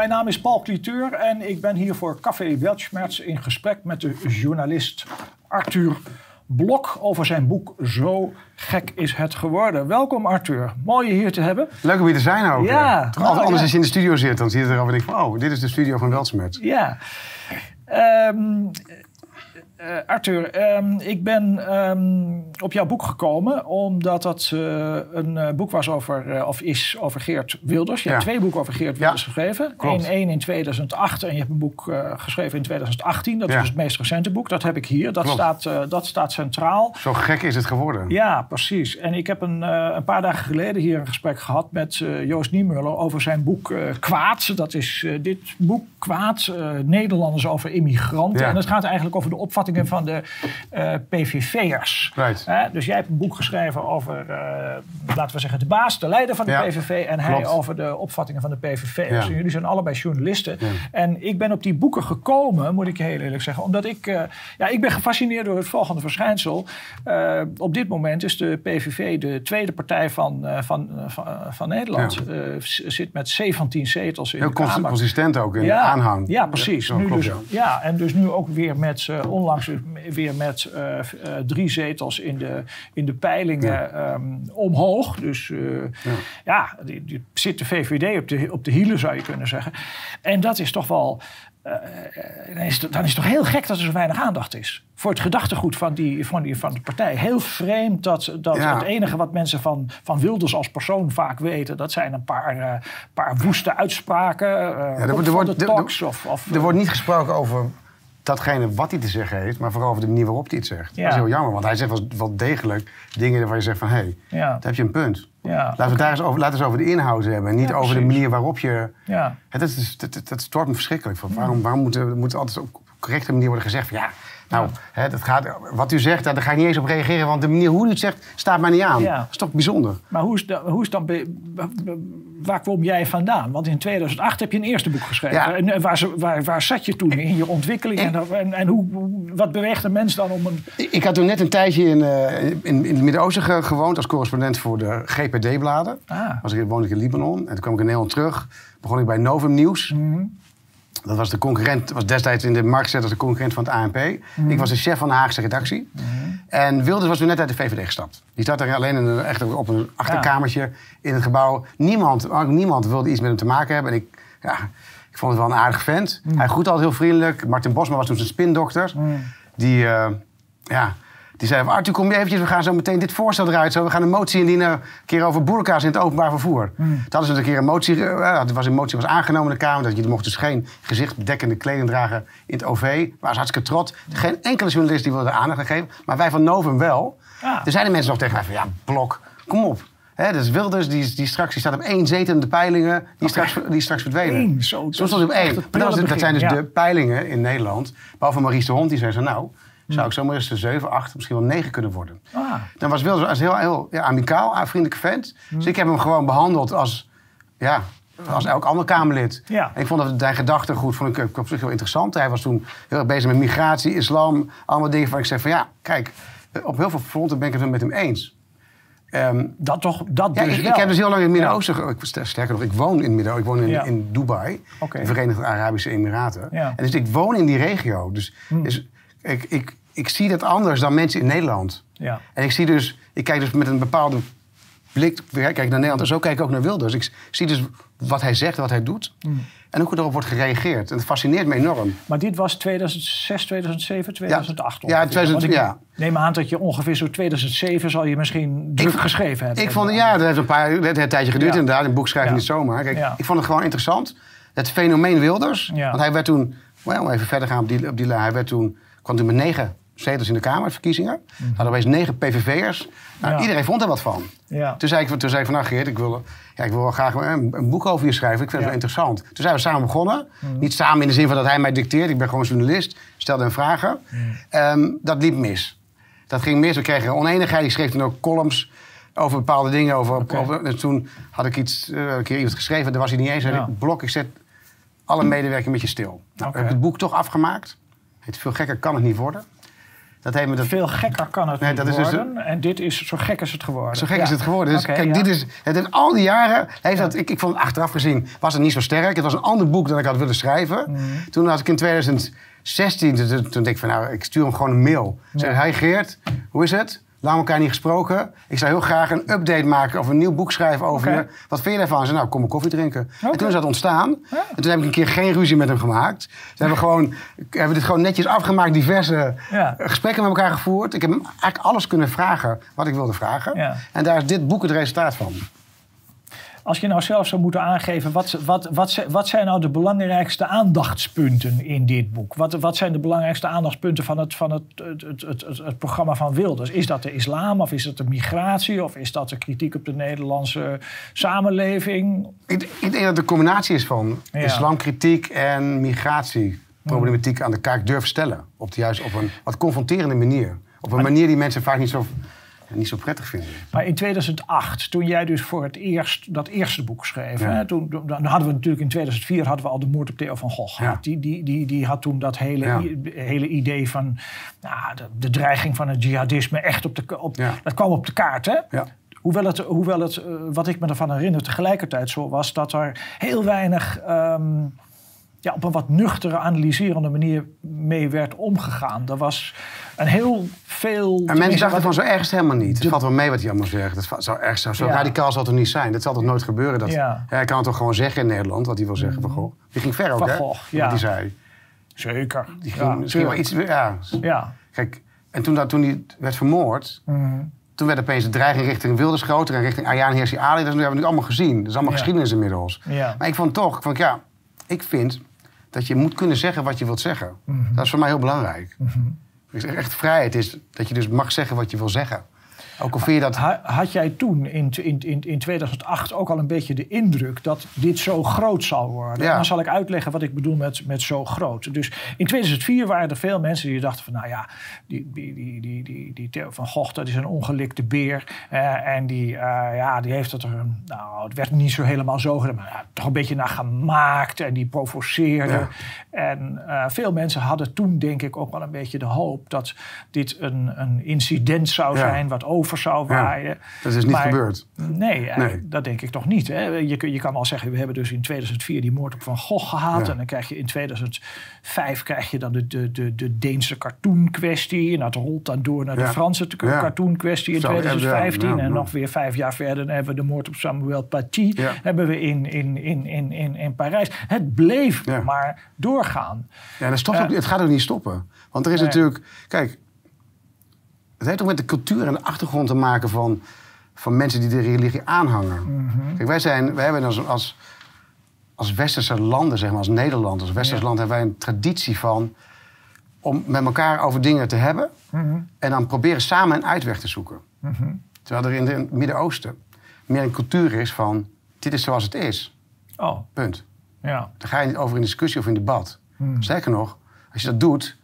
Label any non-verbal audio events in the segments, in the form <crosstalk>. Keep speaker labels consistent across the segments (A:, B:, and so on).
A: Mijn naam is Paul Cliteur en ik ben hier voor Café Weltschmerz in gesprek met de journalist Arthur Blok over zijn boek Zo gek is het geworden. Welkom Arthur, mooi je hier te hebben.
B: Leuk om hier te zijn ook.
A: Ja, nou,
B: altijd anders
A: ja.
B: als je in de studio zit, dan zie je erover en denk van, oh, dit is de studio van Weltsmet.
A: Ja. Ehm, eh, Arthur, ehm, ik ben ehm, op jouw boek gekomen omdat dat eh, een eh, boek was over, of is over Geert Wilders. Je hebt twee boeken over Geert Wilders geschreven.
B: klopt.
A: Eén één in 2008 en je hebt een boek geschreven in 2018. Dat is dus het meest recente boek. Dat heb ik hier. Dat,
B: Klopt.
A: staat, dat staat centraal.
B: Zo gek is het geworden.
A: Ja, precies. En ik heb een, een paar dagen geleden hier een gesprek gehad met Joost Niemuller over zijn boek Kwaad. Dat is dit boek Kwaad, Nederlanders over immigranten. En het gaat eigenlijk over de van de eh, PVV'ers.
B: Right.
A: Dus jij hebt een boek geschreven over, eh, laten we zeggen, de baas, de leider van de
B: Ja,
A: PVV. En hij over de opvattingen van de PVV'ers.
B: Ja.
A: En jullie zijn allebei journalisten.
B: Ja.
A: En ik ben op die boeken gekomen, moet ik heel eerlijk zeggen. Omdat ik, eh, ja, ik ben gefascineerd door het volgende verschijnsel. Op dit moment is de PVV de tweede partij van, van, van, van Nederland. Zit met 17 zetels in
B: Heel
A: de Kamer.
B: consistent ook in de aanhang.
A: Ja, precies. Nu dus,
B: ja.
A: en dus nu ook weer met, eh, onlangs weer met eh, eh, drie zetels in de, in de peilingen ehm, omhoog. Dus eh, ja, die, die zit de VVD op de, op de hielen, zou je kunnen zeggen. En dat is toch wel... dan, is het, dan is het toch heel gek dat er zo weinig aandacht is. Voor het gedachtegoed van, die, van, die, van de partij. Heel vreemd dat, dat
B: Ja.
A: het enige wat mensen van, van Wilders als persoon vaak weten... dat zijn een paar, paar woeste uitspraken. eh
B: er wordt- er wordt- er- Er wordt niet gesproken over datgene wat hij te zeggen heeft, maar vooral over de manier waarop hij het zegt.
A: Ja.
B: Dat is heel jammer, want hij zegt wel, wel degelijk dingen waarvan je zegt van, hé, hey,
A: Ja.
B: daar heb je een punt.
A: Ja,
B: Laten we het daar eens over, laten we eens over de inhoud hebben en niet over de manier waarop je...
A: Ja.
B: Dat stoort me verschrikkelijk. Van, waarom waarom moet, moet altijd op correcte manier worden gezegd van, ja, nou, Hè, dat gaat, wat u zegt, daar ga ik niet eens op reageren, want de manier hoe u het zegt staat mij niet aan.
A: Ja.
B: Dat is toch bijzonder?
A: Maar hoe is, hoe is dan, waar kwam jij vandaan? Want in 2008 heb je een eerste boek geschreven.
B: Ja.
A: En eh, waar, ze- waar, waar zat je toen in je ontwikkeling? En, en, en hoe, wat beweegt een mens dan om een...
B: Ik had toen net een tijdje in, eh, in, in het Midden-Oosten ge- gewoond als correspondent voor de GPD-bladen.
A: Ah.
B: Was ik, woonde ik in Libanon en toen kwam ik in Nederland terug. Begon ik bij Novum Nieuws.
A: Mhm.
B: Dat was de concurrent, was destijds in de markt gezet als de concurrent van het ANP.
A: Mhm.
B: Ik was de chef van de Haagse redactie. En Wilders was toen net uit de VVD gestapt. Die zat er alleen in een, echt op een achterkamertje in het gebouw. Niemand, ook niemand wilde iets met hem te maken hebben. En ik, ja, ik vond het wel een aardig vent.
A: Mhm.
B: Hij groet altijd heel vriendelijk. Martin Bosma was toen zijn spindokter. Die, eh, ja, die zei, van, Arthur, kom je eventjes, we gaan zo meteen dit voorstel eruit. Zo, we gaan een motie indienen een keer over boerka's in het openbaar vervoer. Toen hadden ze een keer een motie, eh, er was een motie was aangenomen in de Kamer. Dat je mocht dus geen gezichtbedekkende kleding dragen in het OV. Waar ze hartstikke trots. Geen enkele journalist die wilde aandacht aan geven. Maar wij van Novum wel. Er zeiden mensen nog tegen mij van, ja, Blok, kom op. Hè, dat is Wilders, die, die straks die staat op één zetel in de peilingen. Die, straks, die straks verdwenen.
A: Eén, zo, dat is
B: hij op één.
A: het
B: Maar dat, was- dat zijn dus de peilingen in Nederland. Behalve Maurice de Hond, die zei zo, nou, zou ik zomaar eens de 7, 8, misschien wel 9 kunnen worden.
A: Ah.
B: Dan was Wilders als heel, heel ja, amicaal, een vriendelijke vent. Dus ik heb hem gewoon behandeld als, ja, als elk ander Kamerlid.
A: Ja.
B: En ik vond dat zijn gedachtegoed vond ik, op zich heel interessant. Hij was toen heel erg bezig met migratie, islam, allemaal dingen waar ik zeg van ja, kijk, op heel veel fronten ben ik het met hem eens. Ehm,
A: Dat toch, dat
B: ja,
A: dus
B: ik,
A: wel.
B: ik heb dus heel lang in het Midden-Oosten... ik- Sterker nog, ik woon in het Midden Ik woon in,
A: Ja.
B: in Dubai, de Verenigde Arabische Emiraten.
A: Ja. Hmm.
B: En dus ik woon in die regio. Dus, dus ik, ik, ik zie dat anders dan mensen in Nederland.
A: Ja.
B: En ik zie dus... Ik kijk dus met een bepaalde blik... Kijk naar Nederland en zo kijk ik ook naar Wilders. Ik zie dus wat hij zegt wat hij doet.
A: Hmm.
B: En hoe erop wordt gereageerd. En het fascineert me enorm.
A: Maar dit was 2006, 2007, 2008
B: Ja,
A: ongeveer.
B: 2000
A: Want ik
B: ja.
A: neem aan dat je ongeveer zo 2007 zal je misschien druk geschreven hebben.
B: Ik vond, ja, dat heeft een, paar, dat heeft een tijdje geduurd
A: Ja.
B: inderdaad. Een boek schrijven
A: Ja.
B: niet zomaar. Kijk,
A: Ja.
B: Ik vond het gewoon interessant. Het fenomeen Wilders.
A: Ja.
B: Want hij werd toen, well, om even verder gaan op die, op die. Hij werd toen, kwam toen met negen zetels in de Kamerverkiezingen. Mm Hadden opeens negen PVV'ers. Nou,
A: Ja.
B: Iedereen vond er wat van.
A: Ja.
B: Toen zei ik, toen zei ik van, nou Geert, ik wil, ja, ik wil wel graag een, een boek over je schrijven. Ik vind het wel interessant. Toen zijn we samen begonnen. Niet samen in de zin van dat hij mij dicteert. Ik ben gewoon journalist. Stelde hem vragen. Ehm, dat liep mis. Dat ging mis. We kregen oneenigheid. Ik schreef toen ook columns over bepaalde dingen. Over, over, en toen had ik iets, eh, een keer iemand geschreven. Daar was hij niet eens. Ik, Blok, ik zet alle medewerking met je stil. Nou,
A: Oké.
B: ik heb het boek toch afgemaakt. Het veel gekker kan het niet worden. Dat heeft me dat,
A: Veel gekker kan het
B: Nee,
A: niet
B: dat is dus
A: worden. En dit is zo gek is het geworden.
B: Zo gek
A: Ja.
B: is het geworden. Dus kijk,
A: ja.
B: dit is, het heeft al die jaren heeft dat, ik, ik vond het achteraf gezien, was het niet zo sterk. Het was een ander boek dan ik had willen schrijven.
A: Mhm.
B: Toen had ik in 2016, toen, toen dacht ik van nou, ik stuur hem gewoon een mail. Zeg, hi Geert, hoe is het? Lang elkaar niet gesproken. Ik zou heel graag een update maken of een nieuw boek schrijven over je. Wat vind je daarvan? Ze zei, nou, kom een koffie drinken. En toen is dat ontstaan. En toen heb ik een keer geen ruzie met hem gemaakt. Ze hebben, gewoon, hebben dit gewoon netjes afgemaakt, diverse
A: Ja.
B: gesprekken met elkaar gevoerd. Ik heb hem eigenlijk alles kunnen vragen wat ik wilde vragen.
A: Ja.
B: En daar is dit boek het resultaat van.
A: Als je nou zelf zou moeten aangeven, wat, wat, wat, wat zijn nou de belangrijkste aandachtspunten in dit boek? Wat, wat zijn de belangrijkste aandachtspunten van, het, van het, het, het, het, programma van Wilders? Is dat de islam of is dat de migratie of is dat de kritiek op de Nederlandse samenleving?
B: Ik, ik denk dat het een combinatie is van islamkritiek en migratieproblematiek aan de kaak durven stellen. Op, de, juist op een wat confronterende manier. Op een manier die mensen vaak niet zo, niet zo prettig vinden.
A: Maar in 2008, toen jij dus voor het eerst dat eerste boek schreef,
B: Ja.
A: hè, toen, dan hadden we natuurlijk in 2004 hadden we al de moord op Theo van Gogh
B: Ja.
A: Die, die, die, die had toen dat hele,
B: Ja.
A: i- hele idee van nou, de, de dreiging van het jihadisme echt op de, op, dat kwam op de kaart. Hè?
B: Ja.
A: Hoewel het, hoewel het eh, wat ik me ervan herinner, tegelijkertijd zo was dat er heel weinig ehm, ja, op een wat nuchtere, analyserende manier mee werd omgegaan. Er was een heel veel.
B: En mensen dachten van zo erg is het helemaal niet. Het valt wel mee wat hij allemaal zegt. Het va- zo, erg, zo, zo
A: Ja.
B: radicaal zal het toch niet zijn? Dat zal toch nooit gebeuren? Dat,
A: Ja. Mhm.
B: Hij kan het toch gewoon zeggen in Nederland, wat hij wil zeggen van Gogh. Die ging ver ook,
A: Van
B: hè? Wat hij zei.
A: Zeker.
B: Die ging misschien wel iets... Ja.
A: Ja.
B: Kijk, en toen, dat, toen hij werd vermoord...
A: Mhm.
B: Toen werd opeens de dreiging richting Wilders groter en richting Ayaan Hirsi Ali. Dat hebben we nu allemaal gezien. Dat is allemaal geschiedenis inmiddels. Maar ik vond toch, ik vond, ja, ik vind dat je moet kunnen zeggen wat je wilt zeggen.
A: Mhm.
B: Dat is voor mij heel belangrijk. Zeg echt vrijheid is dat je dus mag zeggen wat je wil zeggen. Ook al vind je dat...
A: Ha- Had jij toen in, in, in, in 2008 ook al een beetje de indruk dat dit zo groot zal worden?
B: Ja.
A: Dan zal ik uitleggen wat ik bedoel met, met zo groot. Dus in 2004 waren er veel mensen die dachten van... nou ja, die, die, die, die, die, die Theo van Gogh, dat is een ongelikte beer. Eh, en die, eh, ja, die heeft het er... een- Nou, het werd niet zo helemaal zo gedaan, maar ja, toch een beetje naar gemaakt. En die provoceerde.
B: Ja.
A: En eh, veel mensen hadden toen denk ik ook wel een beetje de hoop... dat dit een, een incident zou zijn wat over zou
B: Ja,
A: waaien.
B: dat is niet
A: Maar-
B: gebeurd.
A: Nee, eigenlijk,
B: Nee.
A: dat denk ik toch niet. Hè? Je, je kan wel zeggen, we hebben dus in 2004 die moord op Van Gogh gehad.
B: Ja.
A: En dan krijg je in 2005 krijg je dan de, de, de, de Deense cartoon-kwestie. En dat rolt dan door naar de. Franse cartoon-kwestie in
B: Zo, ja,
A: 2015.
B: ja, ja.
A: En nog weer vijf jaar verder dan hebben we de moord op Samuel Paty. Hebben we in, in, in, in, in, in Parijs. Het bleef maar doorgaan.
B: Ja, dat stopt ook, het gaat ook niet stoppen. Want er is
A: Nee.
B: natuurlijk... Kijk, het heeft ook met de cultuur en de achtergrond te maken van, van mensen die de religie aanhangen.
A: Mhm.
B: Kijk, wij, zijn, wij hebben als, als, als westerse landen, zeg maar, als Nederland, als westers
A: Ja.
B: land, hebben wij een traditie van om met elkaar over dingen te hebben
A: Mhm.
B: en dan proberen samen een uitweg te zoeken. Terwijl er in de- in het Midden-Oosten meer een cultuur is van dit is zoals het is.
A: Oh,
B: Punt.
A: ja.
B: Daar ga je niet over in discussie of in debat. Sterker nog, als je dat doet,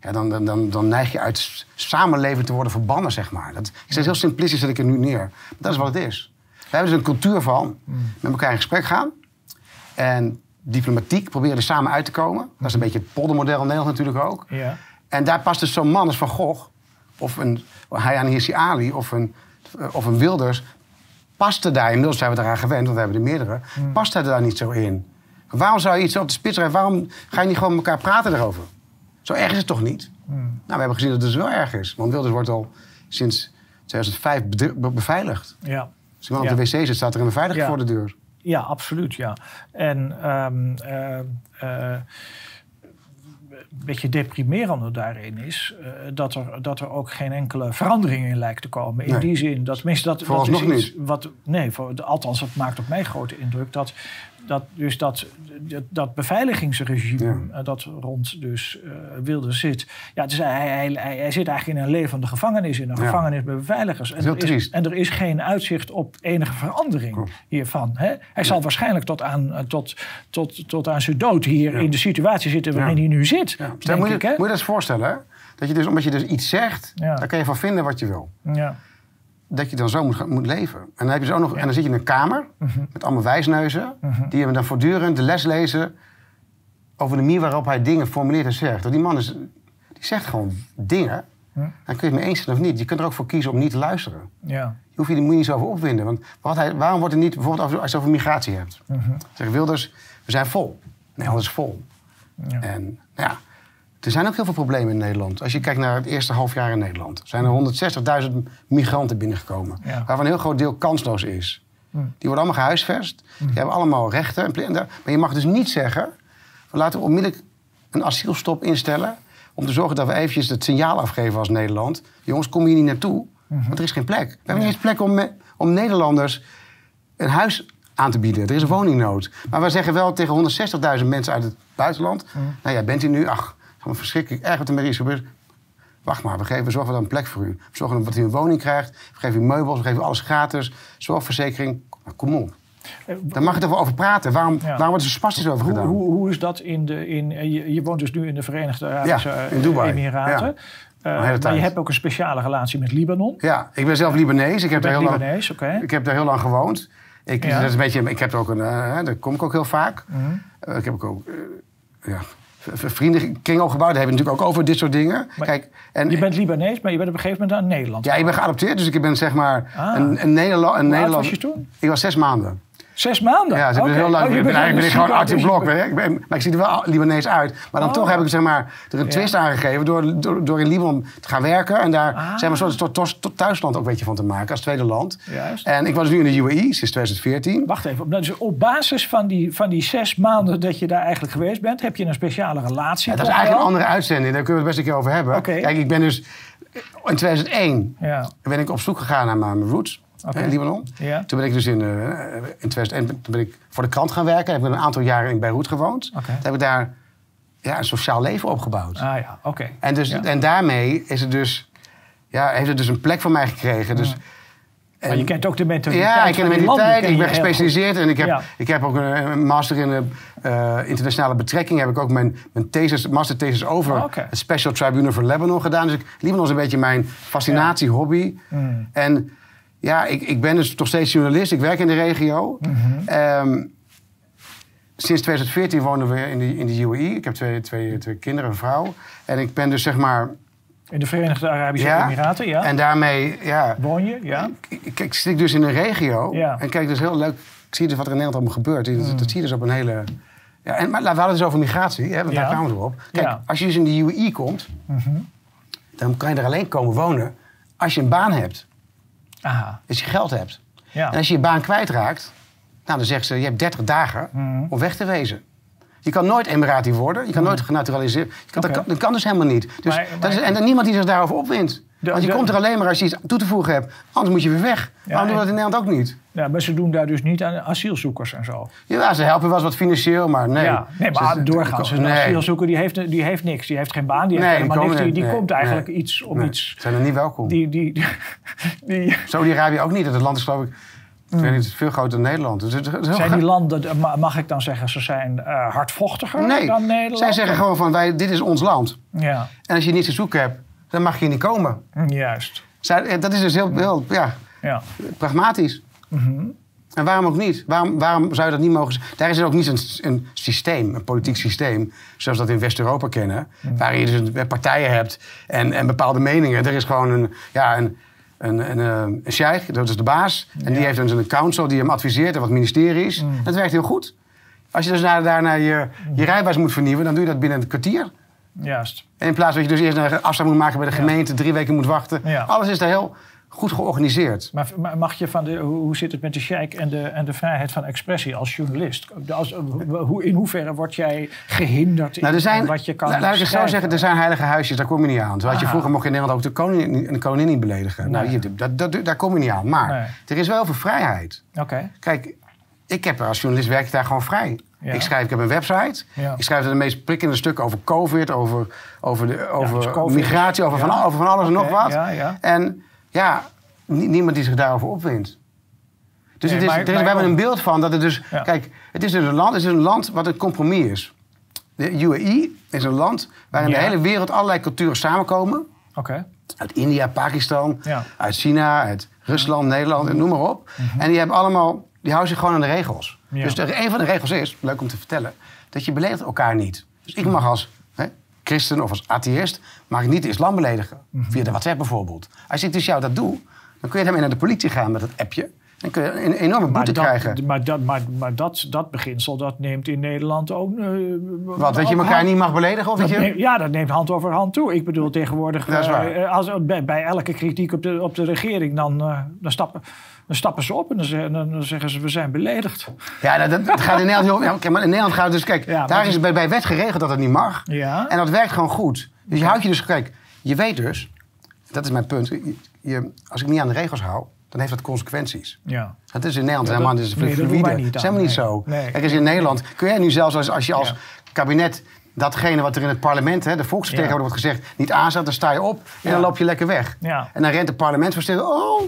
B: ja, dan, dan, dan, dan neig je uit samenleven te worden verbannen, zeg maar. Dat, ik zeg heel simplistisch, zet ik er nu neer. Maar dat is wat het is. We hebben dus een cultuur van met elkaar in gesprek gaan. En diplomatiek proberen er samen uit te komen. Dat is een beetje het poldermodel in Nederland natuurlijk ook.
A: Ja.
B: En daar past dus zo'n man als Van Gogh, of een Hayaan Hirsi Ali, of een, of een Wilders, paste daar, inmiddels zijn we eraan gewend, want we hebben er meerdere, past hij daar niet zo in. Waarom zou je iets op de spits rijden? Waarom ga je niet gewoon met elkaar praten erover? Zo erg is het toch niet? Nou, we hebben gezien dat het dus wel erg is. Want Wilders wordt al sinds 2005 bedri- be- beveiligd.
A: ja.
B: Als iemand
A: Ja.
B: op de wc zit, staat er een beveiliger
A: Ja.
B: voor de deur.
A: Ja, absoluut, ja. En ehm eh, eh, een beetje deprimerende daarin is eh, dat, er, dat er ook geen enkele verandering in lijkt te komen. In
B: Nee.
A: die zin, dat dat, dat is iets wat, nee, voor, althans, dat maakt op mij grote indruk dat, dat dus dat, dat, dat beveiligingsregime eh, dat rond dus eh Wilde zit, ja, hij, hij, hij, hij zit eigenlijk in een levende gevangenis, in een
B: Ja.
A: gevangenis met beveiligers. En er is, en er is geen uitzicht op enige verandering hiervan. Hè? Hij zal waarschijnlijk tot aan, eh, tot, tot, tot aan zijn dood hier in de situatie zitten waarin hij nu zit. Denk
B: moet, je,
A: ik, hè?
B: moet je dat eens voorstellen, hè? Dat je dus, omdat je dus iets zegt, daar kan je van vinden wat je wil.
A: Ja.
B: Dat je dan zo moet, moet leven. En dan, heb je dus ook nog, en dan zit je in een kamer
A: Mhm.
B: met allemaal wijsneuzen... die hem dan voortdurend de les lezen... over de manier waarop hij dingen formuleert en zegt. Want die man is, die zegt gewoon dingen... dan kun je het mee eens zijn of niet. Je kunt er ook voor kiezen om niet te luisteren.
A: Ja.
B: Je hoeft je er niet zo over opwinden. Want wat hij, waarom wordt er niet, bijvoorbeeld als je het over migratie hebt. Zeggen Wilders, we zijn vol. Nederland is vol.
A: Ja.
B: En nou ja, er zijn ook heel veel problemen in Nederland. Als je kijkt naar het eerste halfjaar in Nederland. zijn er 160.000 migranten binnengekomen.
A: Ja.
B: Waarvan een heel groot deel kansloos is. Die worden allemaal gehuisvest. Die hebben allemaal rechten. en daar- Maar je mag dus niet zeggen... van laten we onmiddellijk een asielstop instellen... om te zorgen dat we eventjes het signaal afgeven als Nederland. Jongens, kom hier niet naartoe. Want er is geen plek. We hebben niet eens plek om, me- om Nederlanders een huis aan te bieden. Er is een woningnood. Maar we zeggen wel tegen 160.000 mensen uit het buitenland... nou ja, bent u nu... Ach, allemaal verschrikkelijk erg wat er met is gebeurd. Wacht maar, we, geven, we zorgen wel een plek voor u. We zorgen dat u een woning krijgt. We geven u meubels, we geven u alles gratis. Zorgverzekering. Nou, kom op. Daar mag je toch wel over praten. Waarom,
A: Ja.
B: waarom wordt er zo spastisch over
A: Hoe,
B: gedaan?
A: hoe, hoe is dat in de. In, eh, je, je woont dus nu in de Verenigde Arabische
B: Ja, in
A: eh,
B: Dubai.
A: Emiraten.
B: Ja.
A: Eh,
B: Een hele
A: maar je hebt ook een speciale relatie met Libanon.
B: Ja, ik ben zelf Libanees. Ik heb, daar heel, lang,
A: Libanees, oké.
B: ik heb daar heel lang gewoond. Ik, dat is een beetje, ik heb er ook een, eh, daar kom ik ook heel vaak.
A: Mhm.
B: Eh, ik heb ook, eh, ja, vriendenkring ook gebouwd. Daar hebben we natuurlijk ook over dit soort dingen.
A: Maar
B: Kijk, en,
A: Je bent Libanees, maar je bent op een gegeven moment naar Nederland.
B: ja, ik ben geadopteerd, dus ik ben zeg maar
A: Ah.
B: een, een Nederland. Een
A: Hoe oud
B: Nederland
A: was je toen?
B: Ik was zes maanden.
A: Zes maanden?
B: Ja, ze hebben heel lang.
A: Oh, je
B: ik ben eigenlijk gewoon
A: Libanees.
B: Blok. Ik ben, maar ik zie er wel Libanees uit. Maar dan
A: Oh.
B: toch heb ik zeg maar, er een twist aangegeven door, door, door in Libanon te gaan werken. En daar
A: Ah.
B: zeg maar, een soort, thuisland ook een beetje van te maken als tweede land.
A: Juist.
B: En ik was nu in de UAE sinds 2014.
A: Wacht even. Dus op basis van die, van die zes maanden dat je daar eigenlijk geweest bent, heb je een speciale relatie.
B: Ja, dat is eigenlijk een andere uitzending. Daar kunnen we het best een keer over hebben. Kijk, ik ben dus in 2001
A: Ja.
B: ben ik op zoek gegaan naar mijn roots Hè, in Libanon.
A: Ja.
B: Toen ben ik dus in, eh, in 2001 ben- toen ben ik voor de krant gaan werken. Heb ik een aantal jaren in Beirut gewoond.
A: Oké.
B: Toen heb ik daar ja, een sociaal leven opgebouwd.
A: Ah ja, oké.
B: En, dus,
A: Ja.
B: en daarmee is het dus, ja, heeft het dus een plek voor mij gekregen. Dus,
A: Maar je kent ook de mentaliteit
B: ja, ik ken de mentaliteit. Ik ben gespecialiseerd en ik heb,
A: Ja.
B: ik heb ook een, master in eh, internationale betrekking. Heb ik ook mijn, mijn thesis, masterthesis over
A: Ah,
B: het Special Tribunal voor Lebanon gedaan. Dus ik, Libanon is een beetje mijn fascinatie, hobby.
A: Mm.
B: En ja, ik, ik ben dus nog steeds journalist. Ik werk in de regio.
A: Mhm.
B: Ehm, sinds 2014 wonen we in de, in de UAE. Ik heb twee, twee, twee kinderen, een vrouw. En ik ben dus zeg maar...
A: In de Verenigde Arabische
B: Ja,
A: Emiraten, ja.
B: En daarmee, ja...
A: Woon je, ja.
B: Ik, ik, ik zit dus in een regio
A: Ja.
B: en kijk dus heel leuk. Ik zie dus wat er in Nederland allemaal gebeurt. Dat, dat zie je dus op een hele. Ja, en, maar we hadden het dus over migratie, hè, want daar kwamen we op. Kijk, als je dus in de UAE komt, dan kan je er alleen komen wonen als je een baan hebt,
A: Aha,
B: als je geld hebt.
A: ja.
B: En als je je baan kwijtraakt, nou, dan zeggen ze: je hebt 30 dagen
A: Mhm.
B: om weg te wezen. Je kan nooit Emirati worden, je kan nooit genaturaliseerd. Je kan, dat, kan, dat kan dus helemaal niet. Dus,
A: Maar-
B: dat is, en niemand die zich daarover opwindt. Want je komt er alleen maar als je iets toe te voegen hebt. Anders moet je weer weg. Waarom doen we dat in Nederland ook niet?
A: ja. Maar ze doen daar dus niet aan asielzoekers en zo.
B: Ja, ze helpen wel eens wat financieel, maar nee.
A: Ja, nee, maar
B: Ze-
A: doorgaans. Een
B: nee.
A: asielzoeker die heeft, die heeft niks. Die heeft geen baan, die heeft
B: Nee,
A: helemaal
B: die
A: niks. Die, die
B: nee,
A: komt eigenlijk iets om
B: Nee,
A: iets...
B: Zijn er niet welkom.
A: Die, die, die, die-
B: Saudi-Arabië ook niet. Het land is geloof ik, ik weet niet, het is veel groter dan Nederland. Dus het is heel
A: zijn die landen, ma- mag ik dan zeggen, ze zijn eh, hardvochtiger
B: Nee,
A: dan Nederland?
B: zij zeggen gewoon van, wij, dit is ons land.
A: Ja,
B: En als je niets te zoeken hebt, dan mag je niet komen.
A: juist.
B: Zij, eh, dat is dus heel, heel ja,
A: Ja.
B: pragmatisch.
A: Mhm.
B: En waarom ook niet? Waarom, waarom zou je dat niet mogen... Daar is er ook niet een, een systeem, een politiek systeem... zoals we dat in West-Europa kennen...
A: Mhm.
B: waarin je dus een- partijen hebt en, en bepaalde meningen. Er is gewoon een, ja, een, een, een, eh, een sheikh, dat is de baas... en die heeft dus een council die hem adviseert en wat ministeries.
A: Mhm.
B: Dat werkt heel goed. Als je dus daar- daarna je, je rijbewijs moet vernieuwen... dan doe je dat binnen een kwartier.
A: Juist.
B: En in plaats dat je dus eerst een afstand moet maken bij de gemeente... drie weken moet wachten. Alles is daar heel goed georganiseerd.
A: Maar mag je van de, hoe zit het met de sheik en de, en de vrijheid van expressie als journalist? Als, hoe, in hoeverre word jij gehinderd in
B: Nou, er zijn,
A: wat je kan
B: la- laat ik het zo zeggen, er zijn heilige huisjes, daar kom je niet aan. Zoals je vroeger mocht je in Nederland ook de koningin, de koningin niet beledigen. Nou, hier, dat, dat, daar kom je niet aan. Maar
A: Nee.
B: er is wel veel vrijheid.
A: Oké,
B: Kijk, ik heb als journalist werk ik daar gewoon vrij.
A: Ja.
B: Ik schrijf, ik heb een website.
A: Ja.
B: Ik schrijf er de meest prikkende stukken over COVID, over, over, de, over
A: dus COVID
B: migratie, over, van, over van alles en nog wat. En ja, nie- niemand die zich daarover opwindt. Dus
A: Nee,
B: het is,
A: maar-
B: er is,
A: maar-
B: we hebben een beeld van dat het dus... Kijk, het is dus een land, het is een land wat een compromis is. De UAE is een land waarin de hele wereld allerlei culturen samenkomen.
A: oké.
B: Uit India, Pakistan, uit China, uit Rusland, Nederland, en noem maar op. En die hebben allemaal, die houden zich gewoon aan de regels.
A: Ja.
B: Dus de, een van de regels is, leuk om te vertellen, dat je beledigt elkaar niet. Dus ik mag als hè, christen of als atheïst mag ik niet de islam beledigen.
A: Mhm.
B: Via de WhatsApp bijvoorbeeld. Als ik dus jou dat doe, dan kun je daarmee naar de politie gaan met dat appje. Dan kun je een enorme boete
A: dat,
B: krijgen.
A: Maar, dat, maar, maar dat, dat beginsel dat neemt in Nederland ook. eh,
B: Wat, dat je elkaar
A: hand-
B: niet mag beledigen? Of
A: dat
B: je...
A: neemt- ja, dat neemt hand over hand toe. Ik bedoel, tegenwoordig, eh, eh, als, bij, bij elke kritiek op de, op de regering, dan, dan, stappen, dan stappen ze op en dan, zeggen- dan, zeggen ze: we zijn beledigd.
B: Ja, nou, dat, dat gaat in Nederland heel... Ja, maar in Nederland gaat het dus... Kijk,
A: Ja,
B: daar
A: het
B: is het bij, bij wet geregeld dat het niet mag.
A: Ja.
B: En dat werkt gewoon goed. Dus je houdt je dus... Kijk, je weet dus... Dat is mijn punt. Je, je- als ik niet aan de regels hou, dan heeft dat consequenties.
A: Ja.
B: Het is in Nederland
A: Ja,
B: helemaal
A: dat- nee, dat niet
B: Het is helemaal niet
A: nee.
B: zo.
A: Nee.
B: Kijk, eens in Nederland kun jij nu zelfs als, als je als
A: Ja.
B: kabinet datgene wat er in het parlement, hè, de volksvertegenwoordiger wordt gezegd, niet aanzet, dan sta je op en dan loop je lekker weg.
A: Ja.
B: En dan rent de parlementsvertegenwoordiger, oh,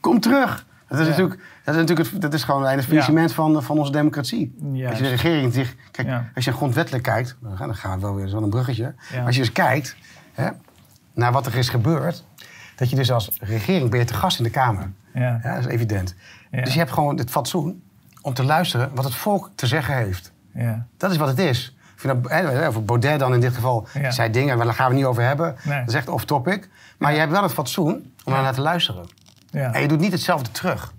B: kom terug. Dat is
A: Ja.
B: natuurlijk, dat is natuurlijk het, dat is gewoon een faillissement van, van onze democratie. Als je de regering zich, kijk, als je grondwettelijk kijkt, dan gaan we wel weer zo'n bruggetje. Als je eens kijkt hè, naar wat er is gebeurd, dat je dus als regering ben je te gast in de Kamer.
A: Ja.
B: Dat is evident. Dus je hebt gewoon het fatsoen om te luisteren wat het volk te zeggen heeft.
A: Ja.
B: Dat is wat het is. Of Baudet dan in dit geval
A: Ja.
B: zei dingen, maar daar gaan we het niet over hebben.
A: Nee.
B: Dat is echt off-topic. Maar je hebt wel het fatsoen om naar te luisteren.
A: Ja.
B: En je doet niet hetzelfde terug.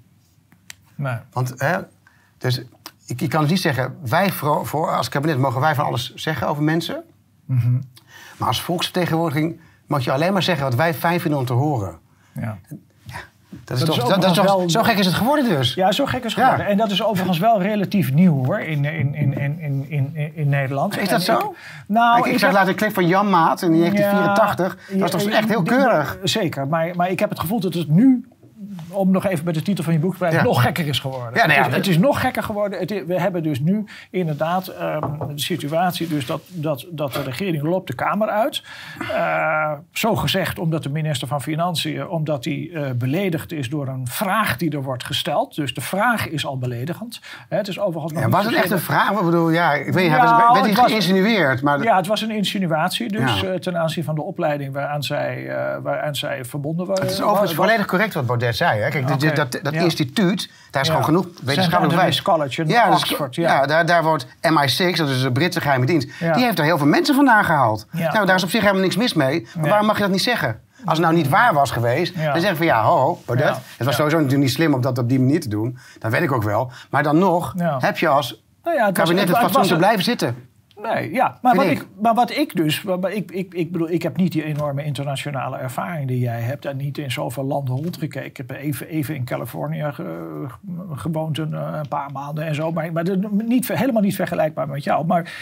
A: Nee.
B: Want hè, dus, ik, je kan dus niet zeggen, wij voor, voor, als kabinet mogen wij van alles zeggen over mensen.
A: Mhm.
B: Maar als volksvertegenwoordiging mag je alleen maar zeggen wat wij fijn vinden om te horen.
A: Ja.
B: Dat is
A: Dat
B: toch,
A: is
B: dat, dat is toch-
A: wel-
B: zo gek is het geworden dus.
A: Ja, zo gek is het
B: Ja.
A: geworden. En dat is overigens wel relatief nieuw hoor, in, in, in, in, in, in, in Nederland.
B: Is dat
A: En
B: zo?
A: ik- nou,
B: ik, ik
A: ik
B: zag
A: heb-
B: later een clip van Jan Maat in 1984.
A: Ja,
B: dat was toch
A: ja,
B: echt heel
A: die-
B: keurig.
A: Zeker, maar, maar ik heb het gevoel dat het nu, om nog even bij de titel van je boek te blijven,
B: Ja.
A: nog gekker is geworden.
B: Ja, nou ja,
A: het, is, het is nog gekker geworden. Het is- we hebben dus nu inderdaad ehm, de situatie dus dat, dat, dat de regering loopt de Kamer uit. Eh, zo gezegd omdat de minister van Financiën, omdat hij eh, beledigd is door een vraag die er wordt gesteld. Dus de vraag is al beledigend. Het is overigens nog
B: Ja, was het echt een vraag? Ik bedoel, ja, ik weet werd
A: het
B: niet geïnsinueerd. Maar
A: ja, het was een insinuatie dus
B: Ja.
A: eh, ten aanzien van de opleiding waaraan zij, eh, waaraan zij verbonden waren.
B: het is overigens volledig correct wat Baudet zei. Hè? Kijk, dat, dat
A: Ja.
B: instituut, daar is
A: Ja.
B: gewoon genoeg wetenschappelijk bewijs.
A: College
B: Ja, is-
A: Oxford,
B: ja. daar, daar wordt MI6, dat is de Britse geheime dienst, die heeft er heel veel mensen vandaan gehaald. Nou, daar is op zich helemaal niks mis mee. Maar waarom mag je dat niet zeggen? Als het nou niet waar was geweest,
A: Ja.
B: dan zeg je van ja, ho, ho, Baudet.
A: Ja.
B: Het was sowieso natuurlijk niet slim om dat op die manier te doen. Dat weet ik ook wel. Maar dan nog
A: Ja.
B: heb je als
A: Nou het
B: kabinet het
A: het- het
B: fatsoen te blijven zitten.
A: Nee, ja. Maar wat
B: ik.
A: ik. maar wat ik dus... maar- ik, ik, ik bedoel, ik heb niet die enorme internationale ervaring die jij hebt... en niet in zoveel landen rondgekeken. Ik heb even, even in Californië ge- gewoond een, eh, een paar maanden en zo. Maar, maar niet, helemaal niet vergelijkbaar met jou. Maar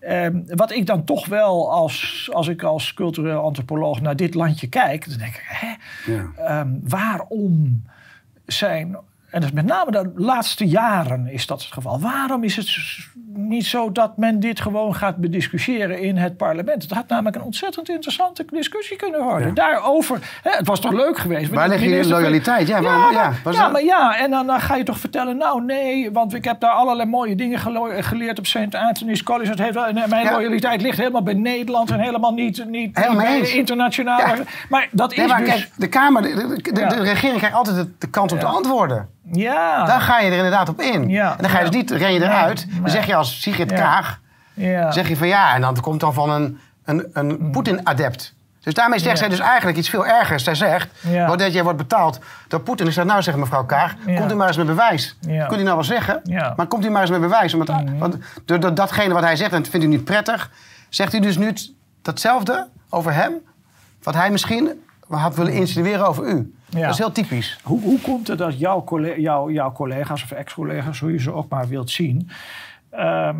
A: ehm, wat ik dan toch wel als, als ik als cultureel antropoloog naar dit landje kijk... dan denk ik, hè,
B: Ja.
A: Ehm, waarom zijn, en dat is met name de laatste jaren is dat het geval. Waarom is het niet zo dat men dit gewoon gaat bediscussiëren in het parlement? Het had namelijk een ontzettend interessante discussie kunnen worden.
B: Ja.
A: Daarover, hè, het was toch leuk geweest?
B: Waar ligt je loyaliteit? Ja,
A: Ja,
B: ja,
A: maar,
B: was
A: ja,
B: dat-
A: maar ja, en dan, dan ga je toch vertellen, nou nee, want ik heb daar allerlei mooie dingen geleerd op St. Anthony's College. Het heeft, en mijn
B: Ja.
A: loyaliteit ligt helemaal bij Nederland en helemaal niet, niet,
B: Helemaal
A: niet.
B: Ja.
A: Maar dat is
B: Nee, maar
A: dus...
B: kijk, de Kamer, de, de, de-
A: Ja.
B: de regering krijgt altijd de, kans om te
A: Ja.
B: antwoorden.
A: Ja.
B: Dan ga je er inderdaad op in.
A: Ja.
B: En dan ga je dus niet, ren je eruit. Dan zeg je als Sigrid. Kaag,
A: ja.
B: zeg je van ja, en dan komt dan van een, een, een Poetin-adept. Dus daarmee zegt
A: Mm.
B: Zij dus eigenlijk iets veel ergers. Zij zegt. Baudet, jij wordt betaald door Poetin. Ik zeg, nou zegt mevrouw Kaag, komt u maar eens met bewijs.
A: Ja.
B: Kunt u nou wel zeggen,
A: Ja. Mm.
B: maar komt u maar eens met bewijs. Omdat, Want door, datgene wat hij zegt, en dat vindt u niet prettig... zegt u dus nu datzelfde over hem... wat hij misschien had willen insinueren over u.
A: Ja.
B: Dat is heel typisch.
A: Hoe, hoe komt het dat jouw, colle- jouw, jouw collega's of ex-collega's, hoe je ze ook maar wilt zien, ehm,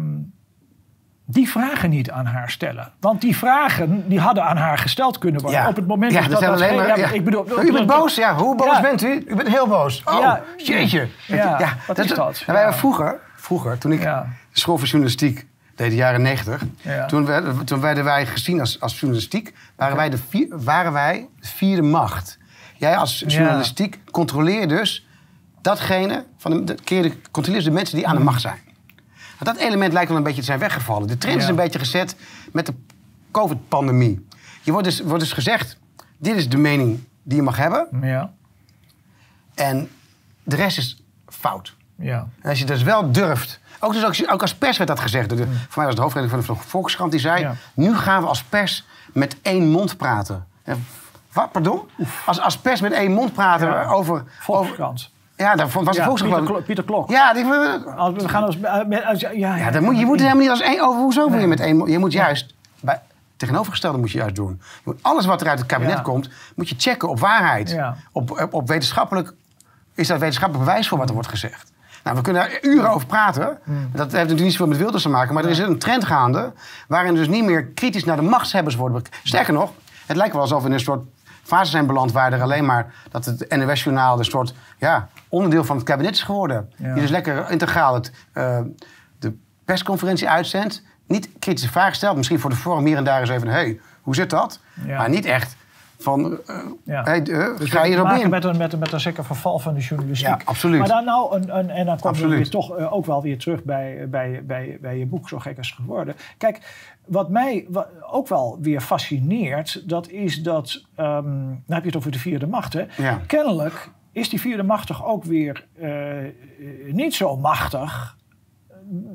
A: die vragen niet aan haar stellen? Want die vragen die hadden aan haar gesteld kunnen worden
B: Ja.
A: op het moment
B: Ja,
A: dat
B: dat zijn alleen maar...
A: ja, ik bedoel,
B: u bent boos? Ja, hoe boos bent u? U bent heel boos. Oh,
A: Ja.
B: jeetje.
A: Ja, wat is dat?
B: Nou, wij vroeger, vroeger, toen ik school voor journalistiek deed, de jaren negentig...
A: Ja.
B: Toen, werden, toen werden wij gezien als, als journalistiek... Waren wij, de vier, waren wij de vierde macht. Jij als journalistiek controleer dus datgene... Van de, de, keer de- controleer dus de mensen die aan de macht zijn. Nou, dat element lijkt wel een beetje te zijn weggevallen. De trend is een beetje gezet met de COVID-pandemie. Je wordt dus, wordt dus gezegd, dit is de mening die je mag hebben.
A: Ja.
B: En de rest is fout.
A: Ja.
B: En als je dus wel durft. Ook, dus ook, ook als pers werd dat gezegd. De, Voor mij was het hoofdredacteur van de Volkskrant die zei...
A: Ja.
B: nu gaan we als pers met één mond praten. En Wat, pardon? Als, als pers met één mond praten
A: Ja.
B: over... over
A: Volkskrant.
B: ja, daar was de
A: Ja,
B: Volkskrant...
A: Pieter, Klo- Pieter Klok.
B: Ja, die,
A: Als we gaan als, eh, met- als- ja, ja,
B: ja, dan moet, je moet het helemaal niet als één... Over, hoezo moet je met één mond... Je moet juist... Bij, tegenovergestelde moet je juist doen. Je moet alles wat er uit het kabinet komt... moet je checken op waarheid. Op, op wetenschappelijk... Is dat wetenschappelijk bewijs voor wat er wordt gezegd? Nou, we kunnen daar uren over praten.
A: Hmm.
B: Dat heeft natuurlijk niet zoveel met Wilders te maken. Maar er is een trend gaande... waarin dus niet meer kritisch naar de machtshebbers worden. bek- Sterker nog, het lijkt wel alsof we in een soort fase zijn beland... waar er alleen maar dat het NOS-journaal een soort ja, onderdeel van het kabinet is geworden.
A: Ja.
B: Die dus lekker integraal het, eh, de persconferentie uitzendt. Niet kritische vragen stelt. Misschien voor de vorm hier en daar eens even... hey, hoe zit dat?
A: Ja.
B: Maar niet echt van... eh,
A: Ja.
B: hey,
A: Dus
B: ga je erop in?
A: met een, met, een, met een zeker verval van de journalistiek.
B: Ja, absoluut.
A: Maar dan nou, een, een, en dan
B: Absoluut.
A: weer toch eh, ook wel weer terug bij, bij, bij, bij je boek Zo gek is geworden. Kijk, wat mij ook wel weer fascineert, dat is dat, dan heb je het over de vierde macht, hè?
B: Ja.
A: Kennelijk is die vierde macht toch ook weer eh, niet zo machtig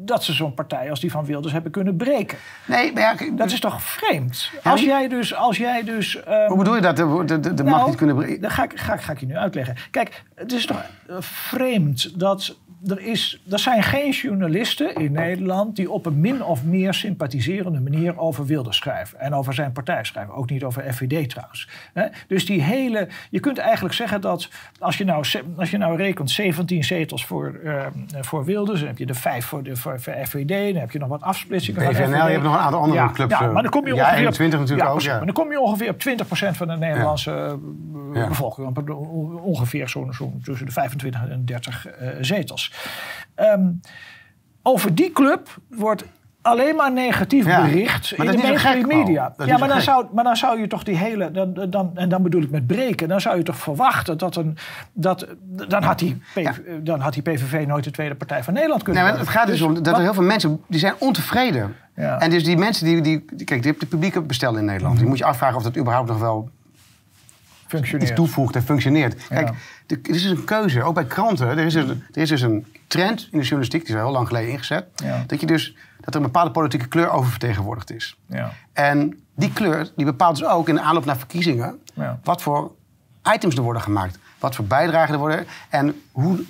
A: dat ze zo'n partij als die van Wilders hebben kunnen breken.
B: Nee, maar ja,
A: Dat is toch vreemd? Als jij dus, als jij dus ehm,
B: hoe bedoel je dat? De, de, macht
A: nou,
B: niet kunnen... bre-
A: Dat ga ik, ga, ik- ga ik je nu uitleggen. Kijk, het is toch vreemd dat er is... Er zijn geen journalisten in Nederland die op een min of meer sympathiserende manier over Wilders schrijven. En over zijn partij schrijven. Ook niet over FVD trouwens. Dus die hele... Je kunt eigenlijk zeggen dat als je nou, als je nou rekent 17 zetels voor, eh, voor Wilders... dan heb je er vijf voor, de, voor, voor FVD. Dan heb je nog wat afsplitsingen van
B: BVNL,
A: FVD.
B: je hebt nog een aantal andere
A: ja,
B: clubs,
A: Ja,
B: eh,
A: maar dan kom je
B: ja,
A: ongeveer...
B: 21 natuurlijk ook, ja.
A: Maar dan kom je ongeveer op 20% van de Nederlandse eh, bevolking. Ongeveer zo'n zo'n tussen de 25 en 30 eh, zetels. Ehm, over die club wordt alleen maar negatief
B: Ja,
A: bericht in de mainstream media. Ja, maar dan, zou, maar dan zou je toch die hele... Dan, dan, en dan bedoel ik met breken. Dan zou je toch verwachten dat een... Dat, dan, had die PV, dan had die PVV nooit de tweede partij van Nederland kunnen
B: Nee, maar het gaat dus om dat er heel veel mensen die zijn ontevreden.
A: Ja.
B: En dus die mensen die, die kijk, je hebt de publieke bestellen in Nederland. Die moet je afvragen of dat überhaupt nog wel. Iets toevoegt en functioneert. Kijk, de- er is dus een keuze, ook bij kranten. Er is, dus, er is dus een trend in de journalistiek, die is al heel lang geleden ingezet. Dat, je dus, dat er een bepaalde politieke kleur oververtegenwoordigd is.
A: Ja.
B: En die kleur die bepaalt dus ook in de aanloop naar verkiezingen... Wat voor items er worden gemaakt. Wat voor bijdragen er worden. En hoe,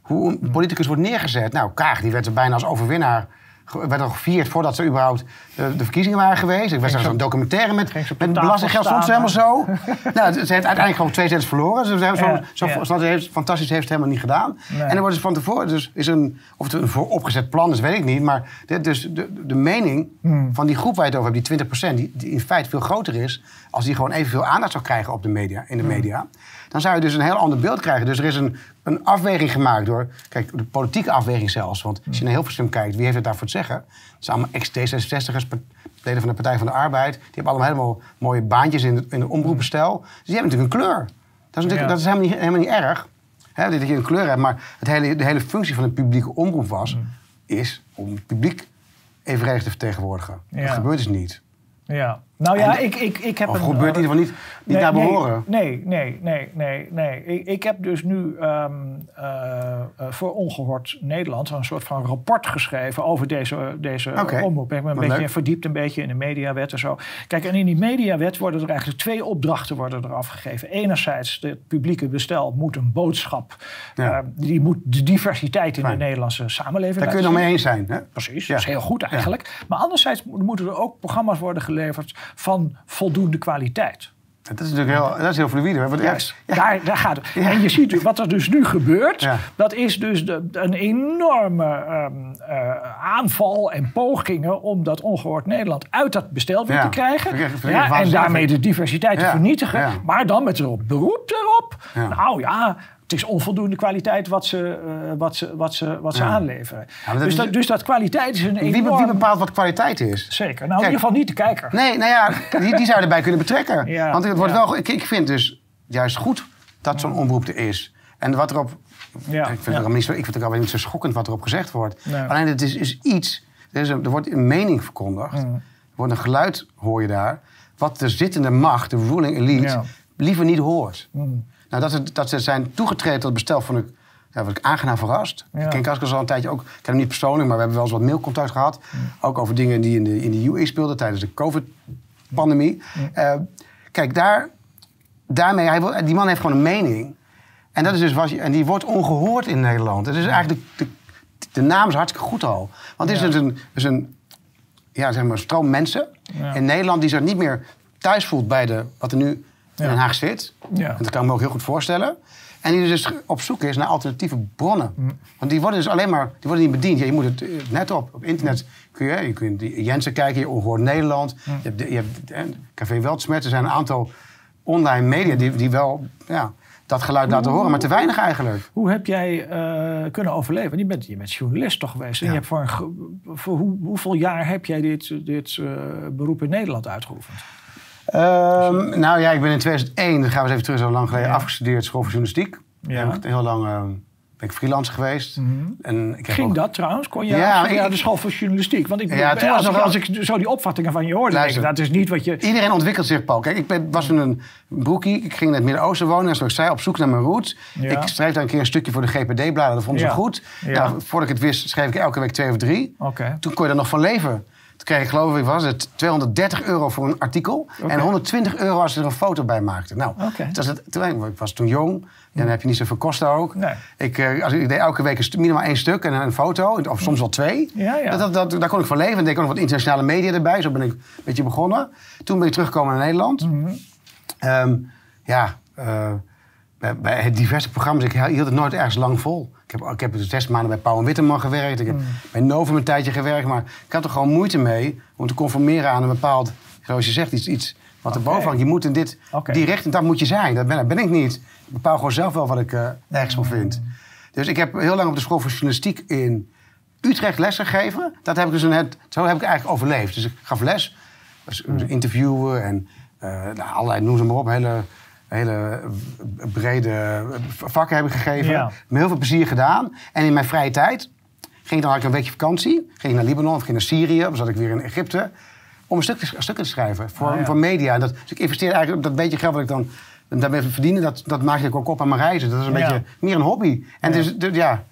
B: hoe een politicus wordt neergezet. Nou, Kaag die werd er bijna als overwinnaar... werd al gevierd voordat ze überhaupt de, de verkiezingen waren geweest. Ik was zo'n documentaire met, met belastinggeld. Stond ze helemaal zo. <laughs> nou, ze heeft uiteindelijk gewoon twee zetels verloren. Ze hebben zo,
A: Ja,
B: zo,
A: ja.
B: zo heeft, fantastisch heeft het helemaal niet gedaan.
A: Nee.
B: En er wordt dus van tevoren... Dus is een, of het een vooropgezet plan is, weet ik niet. Maar dit, dus de, de mening
A: Hmm.
B: van die groep waar je het over hebt, die 20%... Die, die in feite veel groter is... als die gewoon evenveel aandacht zou krijgen op de media, in de
A: Hmm.
B: Dan zou je dus een heel ander beeld krijgen. Dus er is een, een afweging gemaakt door... Kijk, de politieke afweging zelfs. Want als je naar Hilversum kijkt, wie heeft het daarvoor te zeggen? Het zijn allemaal ex-D66'ers, pa- leden van de Partij van de Arbeid. Die hebben allemaal helemaal mooie baantjes in de, in de omroepenstijl. Dus die hebben natuurlijk een kleur. Dat is, natuurlijk,
A: Ja.
B: dat is helemaal, niet, helemaal niet erg. Hè, dat je een kleur hebt. Maar het hele, de hele functie van een publieke omroep was... is om het publiek evenredig te vertegenwoordigen.
A: Ja.
B: Dat gebeurt dus niet.
A: Ja. Nou ja,
B: En-
A: ik, ik, ik heb
B: Of
A: een...
B: gebeurt in ieder geval niet, niet naar behoren.
A: Nee, nee, nee, nee, nee. Ik, ik heb dus nu ehm, eh, eh, voor Ongehoord Nederland een soort van rapport geschreven over deze, deze
B: Oké,
A: omroep. Ik ben een
B: wat
A: beetje
B: leuk.
A: verdiept een beetje in de mediawet en zo. Kijk, en in die mediawet worden er eigenlijk twee opdrachten worden er afgegeven. Enerzijds, het publieke bestel moet een boodschap,
B: Ja.
A: eh, die moet de diversiteit in
B: Fijn.
A: de Nederlandse samenleving
B: Daar kun je nog mee eens zijn. Hè?
A: Precies,
B: Ja.
A: dat is heel goed eigenlijk. Maar anderzijds mo- moeten er ook programma's worden geleverd van voldoende kwaliteit.
B: Dat is natuurlijk heel, dat is heel ja,
A: Juist, daar, daar gaat het. En je ziet wat er dus nu gebeurt.
B: Ja.
A: Dat is dus de, een enorme ehm, eh, aanval en pogingen om dat ongehoord Nederland uit dat bestel weer te krijgen. En daarmee de diversiteit te vernietigen. Maar dan met erop beroep erop. Nou ja, het is onvoldoende kwaliteit wat ze, eh, wat ze, wat ze, wat ze
B: Ja.
A: aanleveren.
B: dat
A: dus,
B: is-
A: dat, dus dat kwaliteit is een
B: wie,
A: enorm...
B: wie bepaalt wat kwaliteit is?
A: Zeker. Nou, in ieder geval niet de kijker.
B: Nee, nou ja, <laughs> die, die zou je erbij kunnen betrekken.
A: Ja,
B: Want het wordt wel, ik, ik vind dus juist goed dat zo'n omroep er is. En wat erop.
A: Ja,
B: ik, vind het allemaal niet zo, ik vind het ook niet zo schokkend wat erop gezegd wordt.
A: Nee.
B: Alleen het is, is iets. Er, is een, er wordt een mening verkondigd.
A: Mm.
B: Er wordt een geluid, hoor je daar. Wat de zittende macht, de ruling elite, liever niet hoort.
A: Mm.
B: Nou, dat, ze, dat ze zijn toegetreden tot het bestel van ik ja, was ik aangenaam verrast.
A: Ja.
B: Ik ken Kaskas al een tijdje ook. Ik ken hem niet persoonlijk, maar we hebben wel eens wat mailcontact gehad. Ook over dingen die in de, in de UE speelden tijdens de COVID-pandemie. Eh, kijk, daar, daarmee, hij, die man heeft gewoon een mening. En, dat is dus je, en die wordt ongehoord in Nederland. Het is eigenlijk de, de, de naam is hartstikke goed al. Want het is dus een, dus een ja, zeg maar, stroom mensen in Nederland die zich niet meer thuis voelt bij de, wat er nu in. Den Haag zit.
A: Ja.
B: En dat kan ik me ook heel goed voorstellen. En die dus op zoek is naar alternatieve bronnen.
A: Mm.
B: Want die worden dus alleen maar die worden niet bediend. Ja, je moet het eh, net op. Op internet kun je, je kunt Jensen kijken, je Ongehoord Nederland.
A: Mm.
B: Je hebt, de- je hebt eh, Café Weltsmet. Er zijn een aantal online media die, die wel ja, dat geluid laten horen. Maar te weinig eigenlijk.
A: Hoe heb jij eh, kunnen overleven? Want Je bent, je bent journalist toch geweest? En
B: Ja.
A: je hebt voor, een, voor hoe, hoeveel jaar heb jij dit, dit beroep in Nederland uitgeoefend?
B: Ehm, nou ja, ik ben in 2001, dan gaan we eens even terug, zo lang geleden,
A: Ja.
B: afgestudeerd school voor journalistiek.
A: Ja.
B: Heel lang eh, ben ik freelance geweest. en ik heb
A: Ging
B: ook-
A: dat trouwens? Kon je
B: Ja, ik-
A: de school voor journalistiek? Want ik,
B: Ja, toen
A: als,
B: nog
A: ik,
B: wel-
A: als ik zo die opvattingen van je hoorde, denk ik, dat is niet wat je...
B: Iedereen ontwikkelt zich, Paul. Kijk, ik ben, was toen een broekie. Ik ging in het Midden-Oosten wonen. En zoals ik zei, op zoek naar mijn roots.
A: Ja.
B: Ik schreef daar een keer een stukje voor de GPD-bladen. Dat vonden
A: Ja.
B: ze goed.
A: Ja.
B: Nou, voordat ik het wist, schreef ik elke week twee of drie.
A: Oké.
B: Toen kon je er nog van leven. Toen kreeg ik, geloof ik, was het 230 euro voor een artikel. En 120 euro als je er een foto bij maakte. Nou, dat is het, toen, ik was toen jong. Dan heb je niet zoveel kosten ook.
A: Nee.
B: Ik, eh, als, ik deed elke week een minimaal één stuk en een foto. Of soms wel twee.
A: Ja, ja.
B: Dat, dat, dat- daar kon ik van leven. En deed ik ook nog wat internationale media erbij. Zo ben ik een beetje begonnen. Toen ben ik teruggekomen naar Nederland. Ehm, ja, eh, bij, bij diverse programma's. Ik hield het nooit ergens lang vol. Ik heb, ik heb dus zes maanden bij Pauw en Witteman gewerkt. Ik heb
A: Mhm.
B: bij Novum een tijdje gewerkt. Maar ik had er gewoon moeite mee om te conformeren aan een bepaald, zoals je zegt, iets, iets wat er boven hangt. Je moet in dit, direct en dat moet je zijn. Dat ben, dat ben ik niet. Ik bepaal gewoon zelf wel wat ik eh, ergens van vind.
A: Mhm.
B: Dus ik heb heel lang op de school voor journalistiek in Utrecht les gegeven. Dat heb ik dus net, zo heb ik eigenlijk overleefd. Dus ik gaf les, dus interviewen en nou, allerlei, noem ze maar op, hele, hele brede vakken heb ik gegeven.
A: Ja.
B: Met heel veel plezier gedaan. En in mijn vrije tijd ging ik dan had ik een weekje vakantie. Ging ik naar Libanon of ging naar Syrië. Of zat ik weer in Egypte. Om een stuk te, stukken te schrijven voor,
A: Ah, ja.
B: voor media. En dat, dus ik investeerde eigenlijk dat beetje geld wat ik dan daarmee verdiende. Dat, dat maak ik ook op aan mijn reizen. Dat is een
A: Ja.
B: beetje meer een hobby. En het is, ja,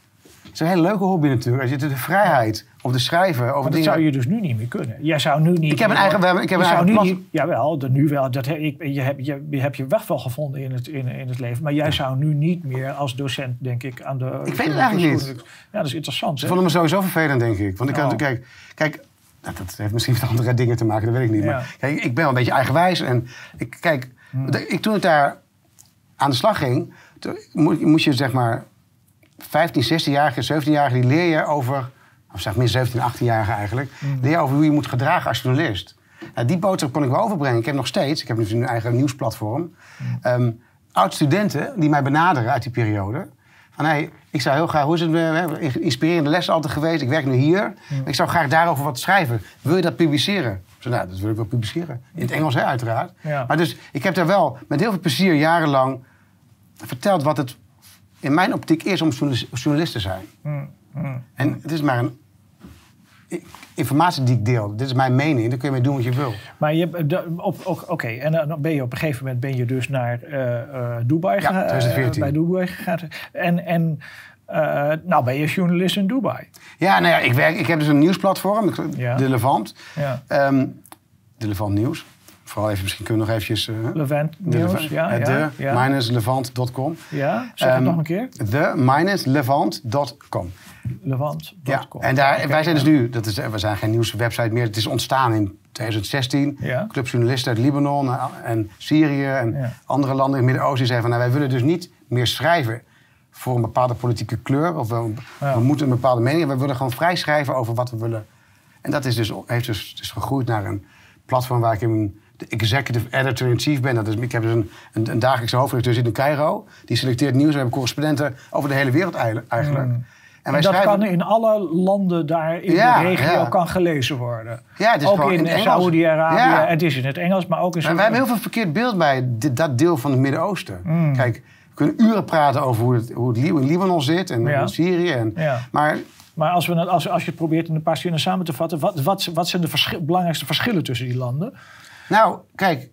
B: het is een hele leuke hobby natuurlijk. Als je de vrijheid schrijven over
A: Maar dat
B: dingen.
A: zou je dus nu niet meer kunnen. Jij zou nu niet.
B: Ik heb een eigen- hebben- ik heb een eigen
A: nu
B: plat-
A: niet, Jawel, dat nu wel. Dat, he- ik, je, hebt, je, je hebt je weg wel gevonden in het, in, in het leven. Maar jij zou nu niet meer als docent, denk ik, aan de.
B: Ik weet het eigenlijk niet.
A: Ja, dat is interessant.
B: Ze
A: Hè?
B: vonden me sowieso vervelend, denk ik. Want ik had,
A: Oh.
B: kijk, kijk nou, dat heeft misschien met andere dingen te maken, dat weet ik niet.
A: Ja.
B: Maar kijk, ik ben wel een beetje eigenwijs. En ik, kijk,
A: Hmm.
B: ik, toen ik daar aan de slag ging, moest je zeg maar 15, 16-jarige, 17-jarige, die leer je over, of zeg meer 17, 18-jarige eigenlijk,
A: Hmm.
B: leer over hoe je moet gedragen als journalist. Nou, die boodschap kon ik wel overbrengen. Ik heb nog steeds, ik heb dus een eigen nieuwsplatform,
A: Hmm.
B: ehm, oud-studenten die mij benaderen uit die periode. Van, hey, ik zou heel graag, hoe is het, eh, hebben inspirerende les altijd geweest, ik werk nu hier. Ik zou graag daarover wat schrijven. Wil je dat publiceren? Zei, nou, dat wil ik wel publiceren. In het Engels, hè, uiteraard.
A: Ja.
B: Maar dus, ik heb daar wel met heel veel plezier jarenlang verteld wat het in mijn optiek is om journalis- journalist te zijn.
A: Mm, mm.
B: En het is maar een informatie die ik deel. Dit is mijn mening, daar kun je mee doen wat je wil.
A: Maar je, oké, en dan ben je op een gegeven moment ben je dus naar eh, eh, Dubai
B: Ja,
A: gegaan.
B: 2014.
A: bij Dubai gegaan. En, en eh, nou ben je journalist in Dubai.
B: Ja, nou ja, ik, werk, ik heb dus een nieuwsplatform,
A: Ja.
B: De Levant.
A: Ja.
B: Ehm, de Levant Nieuws. Vooral even, misschien kunnen we nog eventjes... eh,
A: Levant
B: de
A: Nieuws,
B: Levant-
A: ja,
B: eh,
A: ja,
B: de
A: ja.
B: minuslevant.com.
A: Ja, zeg het
B: Ehm,
A: nog een keer.
B: De minuslevant.com.
A: Levant.com.
B: Ja, en daar, wij zijn dus nu, dat is, we zijn geen nieuwswebsite meer, het is ontstaan in 2016.
A: Ja.
B: Clubjournalisten uit Libanon en, en Syrië en andere landen in het Midden-Oosten zeggen van nou, wij willen dus niet meer schrijven voor een bepaalde politieke kleur. Of we, moeten een bepaalde mening. We willen gewoon vrij schrijven over wat we willen. En dat is dus, heeft dus, is gegroeid naar een platform waar ik in de executive editor-in-chief ben. Dat is, ik heb dus een, een, een dagelijkse hoofdredacteur zit in Cairo. Die selecteert nieuws. We hebben correspondenten over de hele wereld eigenlijk.
A: Mm.
B: En
A: En dat kan in alle landen daar in
B: Ja,
A: de regio
B: ja.
A: kan gelezen worden.
B: Ja, het is
A: ook in,
B: in het.
A: Saoedi-Arabië. Is in het Engels, maar ook in
B: Maar wij hebben heel veel verkeerd beeld bij dit, dat deel van het Midden-Oosten.
A: Mm.
B: Kijk, we kunnen uren praten over hoe het, hoe het in Libanon zit en in Syrië. En. Maar
A: Maar als, we, als, als je het probeert in een paar zinnen samen te vatten, wat, wat, wat zijn de verschil- belangrijkste verschillen tussen die landen?
B: Nou, kijk,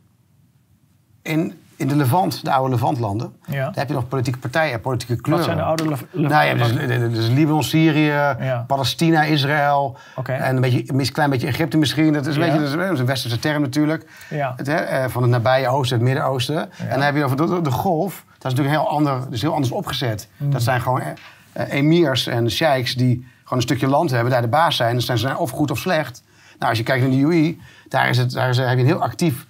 B: in in de Levant, de oude Levantlanden,
A: Ja.
B: daar heb je nog politieke partijen en politieke kleuren.
A: Wat zijn de oude Lev- Lev-
B: Nou ja, dus, dus Libanon, Syrië,
A: Ja.
B: Palestina, Israël. En een beetje, een klein beetje Egypte misschien. Dat is een,
A: Ja.
B: beetje, dat is- een westerse term natuurlijk.
A: Ja.
B: Het, hè, eh, van het nabije oosten, het Midden-Oosten. En dan heb je over de, de golf. Dat is natuurlijk heel, ander, is heel anders opgezet.
A: Mm.
B: Dat zijn gewoon eh, eh, emirs en sheiks die gewoon een stukje land hebben, daar de baas zijn. Dan zijn ze of goed of slecht. Nou, als je kijkt naar de UE, daar, is het, daar is, heb je een heel actief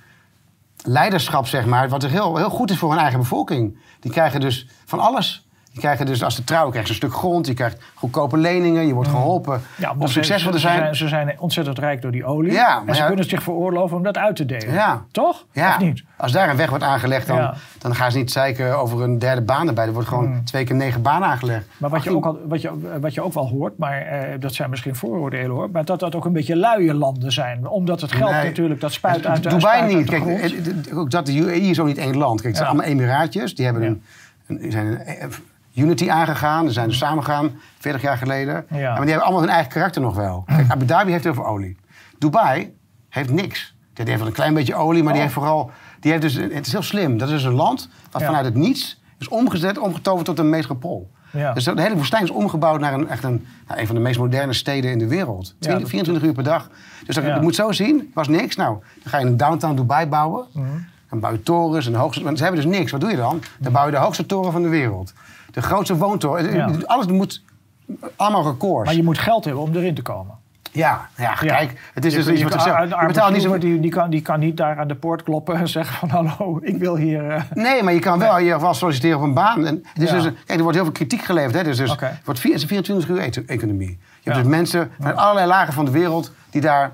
B: leiderschap, zeg maar. Wat er heel, heel goed is voor hun eigen bevolking. Die krijgen dus van alles. Die krijgen dus, als ze trouwen, krijgen ze een stuk grond. Je krijgt goedkope leningen. Je wordt geholpen.
A: Ja,
B: om succesvol te zijn.
A: Ze zijn ontzettend rijk door die olie.
B: Ja, maar
A: en ze
B: ja-
A: kunnen het zich veroorloven om dat uit te delen.
B: Ja.
A: Toch?
B: Ja,
A: Of niet?
B: als daar een weg wordt aangelegd, dan, dan gaan ze niet zeiken over een derde baan erbij. Er wordt gewoon twee keer negen banen aangelegd.
A: Maar wat je, ook al, wat, je, wat je ook wel hoort, maar eh, dat zijn misschien vooroordelen hoor, maar dat dat ook een beetje luie landen zijn. Omdat het geld
B: Nee.
A: natuurlijk, dat spuit uit de
B: Dubai niet.
A: de
B: Kijk,
A: grond.
B: het- het- ook dat de UAE is ook niet één land. Kijk, het zijn allemaal emiraatjes. Die hebben een, een, zijn een Unity aangegaan. Die zijn dus samengegaan 40 jaar geleden.
A: Ja.
B: Maar die hebben allemaal hun eigen karakter nog wel. <clears throat> Kijk, Abu Dhabi heeft heel veel olie. Dubai heeft niks. Die heeft wel een klein beetje olie, maar die
A: Oh.
B: heeft vooral... Die heeft dus, het is heel slim. Dat is dus een land wat
A: Ja.
B: vanuit het niets is omgezet, omgetoverd tot een metropool.
A: Ja.
B: Dus de hele woestijn is omgebouwd naar een, echt een, nou, een van de meest moderne steden in de wereld. 20,
A: dat-
B: 24 uur per dag. Dus dat, je moet zo zien, was niks. Nou, dan ga je een downtown Dubai bouwen.
A: Mhm.
B: Dan bouw je torens en hoogste... Want ze hebben dus niks. Wat doe je dan? Dan bouw je de hoogste toren van de wereld. De grootste woontoren.
A: Ja.
B: Alles moet... Allemaal records.
A: Maar je moet geld hebben om erin te komen.
B: Ja, ja,
A: Ja.
B: kijk. Het is
A: Je-
B: dus
A: je
B: iets wat Je
A: arme
B: betaalt niet zo...
A: die, die, kan, die kan niet daar aan de poort kloppen en <laughs> zeggen van hallo, ik wil hier... eh,
B: Nee, maar je kan wel ieder geval solliciteren op een baan. En het is
A: Ja.
B: dus, kijk, er wordt heel veel kritiek geleverd. Hè? Dus, dus het wordt vier, het is een 24 uur economie. Je hebt dus mensen van allerlei lagen van de wereld die daar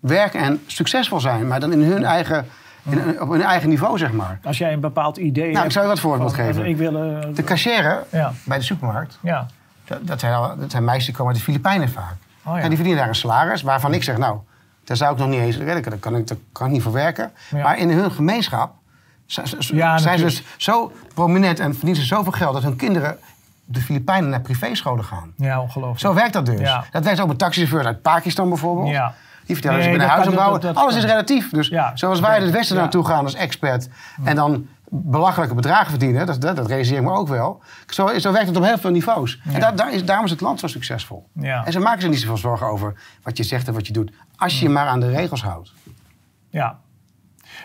B: werken en succesvol zijn. Maar dan in hun eigen, in, op hun eigen niveau, zeg maar.
A: als jij een bepaald idee
B: Nou, ik zou je wat voorbeeld
A: van,
B: geven.
A: Ik wil... eh,
B: De
A: Ja.
B: bij de supermarkt,
A: ja.
B: dat, dat, zijn, al- dat zijn meisjes die komen uit de Filipijnen vaak.
A: Oh, ja.
B: En die verdienen daar een salaris waarvan ik zeg, nou, daar zou ik nog niet eens redden. Daar kan ik, daar kan ik niet voor werken.
A: Ja.
B: Maar in hun gemeenschap
A: Ja,
B: zijn ze dus zo prominent en verdienen ze zoveel geld dat hun kinderen de Filipijnen naar privéscholen gaan.
A: ja, ongelooflijk.
B: Zo werkt dat dus. Dat werkt ook met taxichauffeurs uit Pakistan bijvoorbeeld.
A: Ja.
B: Die vertellen
A: Nee, dat
B: huis
A: kan-
B: bouwen.
A: dat- dat
B: Alles is relatief. Dus
A: Ja,
B: zoals wij het westen naartoe gaan als expert en dan belachelijke bedragen verdienen, dat, dat, dat realiseer ik me ook wel. Zo, zo werkt het op heel veel niveaus. En daar, daar is, daarom is het land zo succesvol.
A: Ja.
B: En ze maken zich niet zoveel zorgen over wat je zegt en wat je doet. Als je je maar aan de regels houdt.
A: Ja.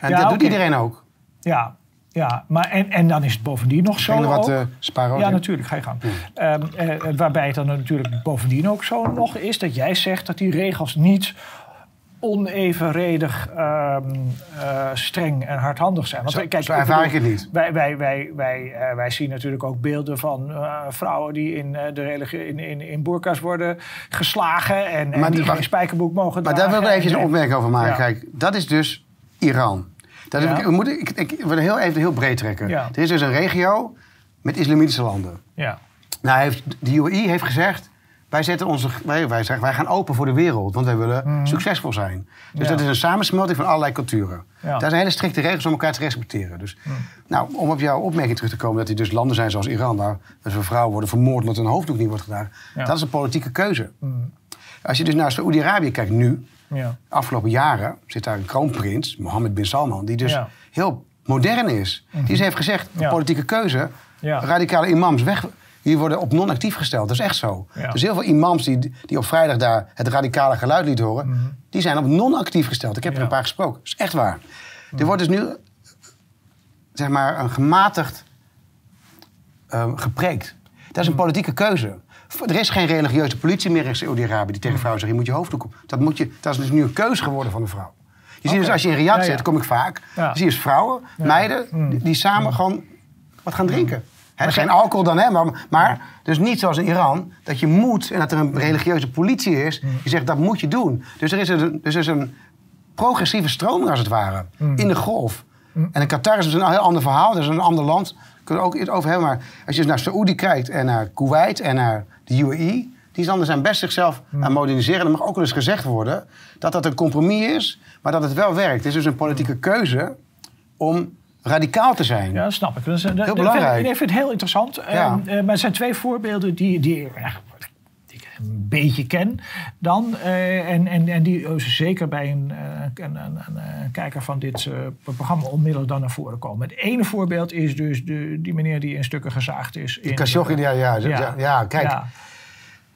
B: En
A: Ja,
B: dat doet iedereen ook.
A: Ja, ja. Maar en, en dan is het bovendien nog zo
B: wat sparen?
A: Ja, natuurlijk, ga je gang. Ehm, eh, waarbij het dan natuurlijk bovendien ook zo nog is dat jij zegt dat die regels niet onevenredig eh, streng en hardhandig zijn. Want
B: Zo-
A: kijk,
B: zo ervaar ik het niet.
A: Wij, wij, wij, wij, eh, wij zien natuurlijk ook beelden van eh, vrouwen die in, de religie, in, in, in burka's worden geslagen en, en
B: Maar
A: die
B: wacht.
A: geen spijkerboek mogen
B: Maar daar wil ik even een
A: En-
B: opmerking over maken.
A: Ja.
B: Kijk, dat is dus Iran. Dat
A: Ja.
B: we moeten, ik, ik, ik wil heel even heel breed trekken.
A: Ja.
B: Er is dus een regio met islamitische landen.
A: Ja,
B: Nou, heeft, de UAE heeft gezegd... Wij, zetten onze, wij, wij, zeggen, wij gaan open voor de wereld, want wij willen succesvol zijn. Dus
A: Mhm. Ja.
B: dat is een samensmelting van allerlei culturen.
A: Ja.
B: Daar zijn hele strikte regels om elkaar te respecteren. Dus, nou, om op jouw opmerking terug te komen... dat er dus landen zijn zoals Iran... waar dus vrouwen worden vermoord omdat een hoofddoek niet wordt gedragen.
A: Ja.
B: Dat is een politieke keuze.
A: Mhm.
B: Als je dus naar Saoedi-Arabië kijkt nu...
A: ja.
B: afgelopen jaren zit daar een kroonprins, Mohammed bin Salman, die dus heel modern is. Die heeft gezegd, politieke keuze, radicale imams weg, die worden op non-actief gesteld. Dat is echt zo.
A: Ja.
B: Dus heel veel imams die, die op vrijdag daar het radicale geluid lieten horen, die zijn op non-actief gesteld. Ik heb er
A: Mhm.
B: Een paar gesproken. Dat is echt waar. Er wordt dus nu, zeg maar, een gematigd ehm, gepreekt. Dat is een
A: Mhm.
B: politieke keuze. Er is geen religieuze politie meer in Saudi-Arabië die
A: Mhm.
B: tegen vrouwen zegt: je moet je hoofddoek op. Dat, moet je, dat is dus nu een keuze geworden van de vrouw. Je ziet dus als je in Riyadh
A: Ja,
B: zit, kom ik vaak.
A: Ja.
B: Zie je dus vrouwen, meiden, die, die samen gewoon wat gaan drinken. Hè, geen alcohol dan, hè, maar, maar dus niet zoals in Iran, dat je moet en dat er een religieuze politie is
A: Mm.
B: die zegt dat moet je doen. Dus er is een, dus er is een progressieve stroming als het ware
A: Mm.
B: in de golf. En in Qatar is dus een heel ander verhaal, dat is een ander land. Kunnen we ook iets over hebben, maar als je dus naar Saoedi kijkt en naar Kuwait en naar de UAE, die landen zijn best zichzelf aan het moderniseren. Er mag ook wel eens gezegd worden dat dat een compromis is, maar dat het wel werkt. Het is dus een politieke keuze om radicaal te zijn.
A: Ja, dat snap ik. Dat is, dat,
B: belangrijk.
A: Ik vind, ik vind het heel interessant.
B: Ja.
A: Ehm, eh, maar er zijn twee voorbeelden die, die, die ik een beetje ken dan. eh, en, en, en die eh, zeker bij een, eh, een, een, een, kijker van dit eh, programma onmiddellijk dan naar voren komen. Het ene voorbeeld is dus de, die meneer die in stukken gezaagd is. in,
B: Khashoggi, ja, ja, ja, ja, kijk.
A: ja.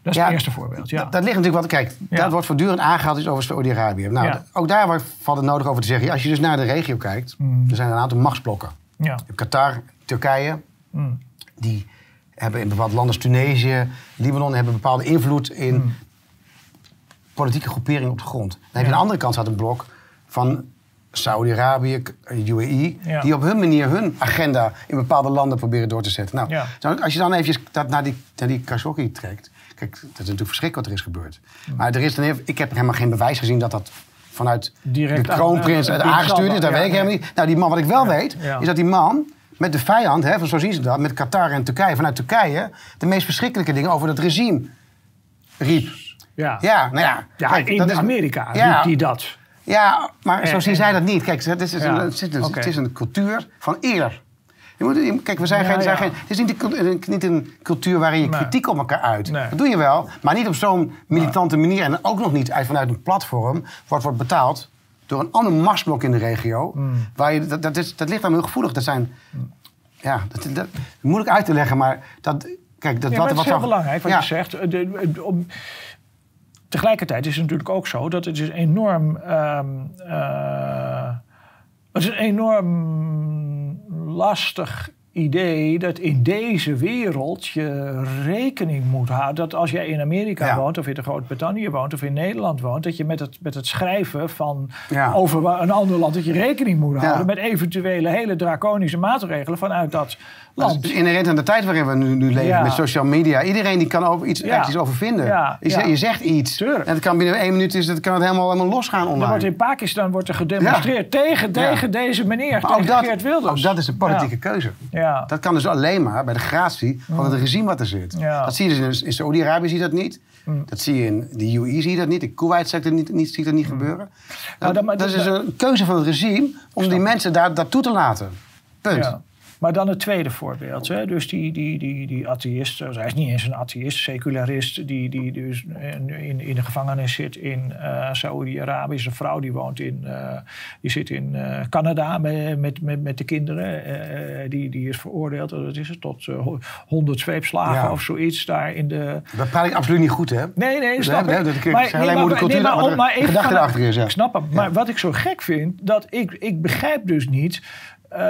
A: Dat is
B: Ja,
A: het eerste voorbeeld. Ja.
B: Dat, dat ligt natuurlijk wat. Kijk,
A: Ja.
B: dat wordt voortdurend aangehaald is over Saudi-Arabië. Nou,
A: Ja.
B: ook daar valt het nodig over te zeggen. Als je dus naar de regio kijkt,
A: Mm.
B: er zijn een aantal machtsblokken.
A: ja.
B: Qatar, Turkije,
A: Mm.
B: die hebben in bepaalde landen Tunesië, Libanon, hebben bepaalde invloed in
A: Mm.
B: politieke groeperingen op de grond. Dan heb je aan de andere kant staat een blok van Saudi-Arabië, UAE,
A: Ja.
B: die op hun manier hun agenda in bepaalde landen proberen door te zetten. Nou,
A: Ja.
B: als je dan eventjes dat naar die, naar die Khashoggi trekt, kijk, dat is natuurlijk verschrikkelijk wat er is gebeurd. Maar er is dan even, ik heb helemaal geen bewijs gezien dat dat vanuit
A: Direct
B: de kroonprins
A: aan-
B: uit
A: aan-
B: aangestuurd is. Dat weet ik helemaal niet. Nou, die man, wat ik wel weet, is dat die man met de vijand, hè, van zo zien ze dat, met Qatar en Turkije, vanuit Turkije, de meest verschrikkelijke dingen over dat regime riep.
A: Ja.
B: Ja, nou ja.
A: Ja,
B: kijk,
A: in
B: dat is-
A: Amerika
B: Ja.
A: riep hij dat.
B: Ja, maar zo
A: En-
B: zien
A: en-
B: zij dat niet. Kijk, het is, het is
A: Ja,
B: een, is een, het is een cultuur van eer. Je moet, je- kijk, we zijn
A: Ja,
B: geen, zijn
A: ja.
B: geen, het is niet een, niet een cultuur waarin je
A: Nee.
B: kritiek op elkaar uit.
A: Nee.
B: Dat doe je wel, maar niet op zo'n militante manier. En ook nog niet uit, vanuit een platform wat wordt betaald door een ander machtsblok in de regio.
A: Hmm.
B: Waar je, dat, dat, is, dat ligt dan heel gevoelig. Dat zijn, ja, dat, dat, moeilijk uit te leggen, maar dat, kijk, dat
A: Ja,
B: wat,
A: het
B: wat
A: is heel
B: van-
A: belangrijk wat
B: ja.
A: je zegt. De- de- om, tegelijkertijd is het natuurlijk ook zo dat het is enorm... ehm, eh, het is een enorm lastig idee dat in deze wereld je rekening moet houden... dat als jij in Amerika
B: Ja.
A: woont of in Groot-Brittannië woont of in Nederland woont... dat je met het, met het schrijven van
B: Ja.
A: over een ander land... dat je rekening moet
B: Ja.
A: houden met eventuele hele draconische maatregelen vanuit dat
B: Dat
A: land.
B: is inherent aan de tijd waarin we nu, nu leven met social media. Iedereen die kan over iets, ergens iets over vinden. Je, je zegt iets.
A: Tuurlijk.
B: En het kan binnen één minuut is, het, kan het helemaal, helemaal losgaan online.
A: wordt in Pakistan wordt er gedemonstreerd tegen, tegen deze meneer,
B: maar
A: tegen
B: dat,
A: Geert Wilders.
B: ook dat is een politieke keuze.
A: Ja. Ja.
B: Dat kan dus alleen maar bij de gratie van het regime wat er zit.
A: Ja.
B: Dat zie je dus in, in Saudi-Arabië zie je dat niet. Dat zie je in de UAE zie je dat niet. In Kuwait zie je dat niet, niet, zie dat niet gebeuren.
A: Nou,
B: dat, is dus een keuze van het regime om die mensen daar, dat toe te laten. Punt.
A: Ja. Maar dan het tweede voorbeeld. Hè? Dus die, die, die, die atheïst, dus hij is niet eens een atheïst, secularist, die, die dus in, in de gevangenis zit in eh Saoedi-Arabië. Is een vrouw die woont in, eh, die zit in eh, Canada met, met, met, met de kinderen. Die, die is veroordeeld, wat is het, tot 100 zweepslagen
B: Ja.
A: of zoiets daar in de...
B: Dat praat ik absoluut niet goed, hè?
A: Nee, nee, snap
B: Nee,
A: ik.
B: dat-
A: maar,
B: de
A: maar even
B: gedachte
A: van-
B: erachter is, ja.
A: Ik snap hem. Maar wat ik zo gek vind, dat ik, ik begrijp dus niet... eh,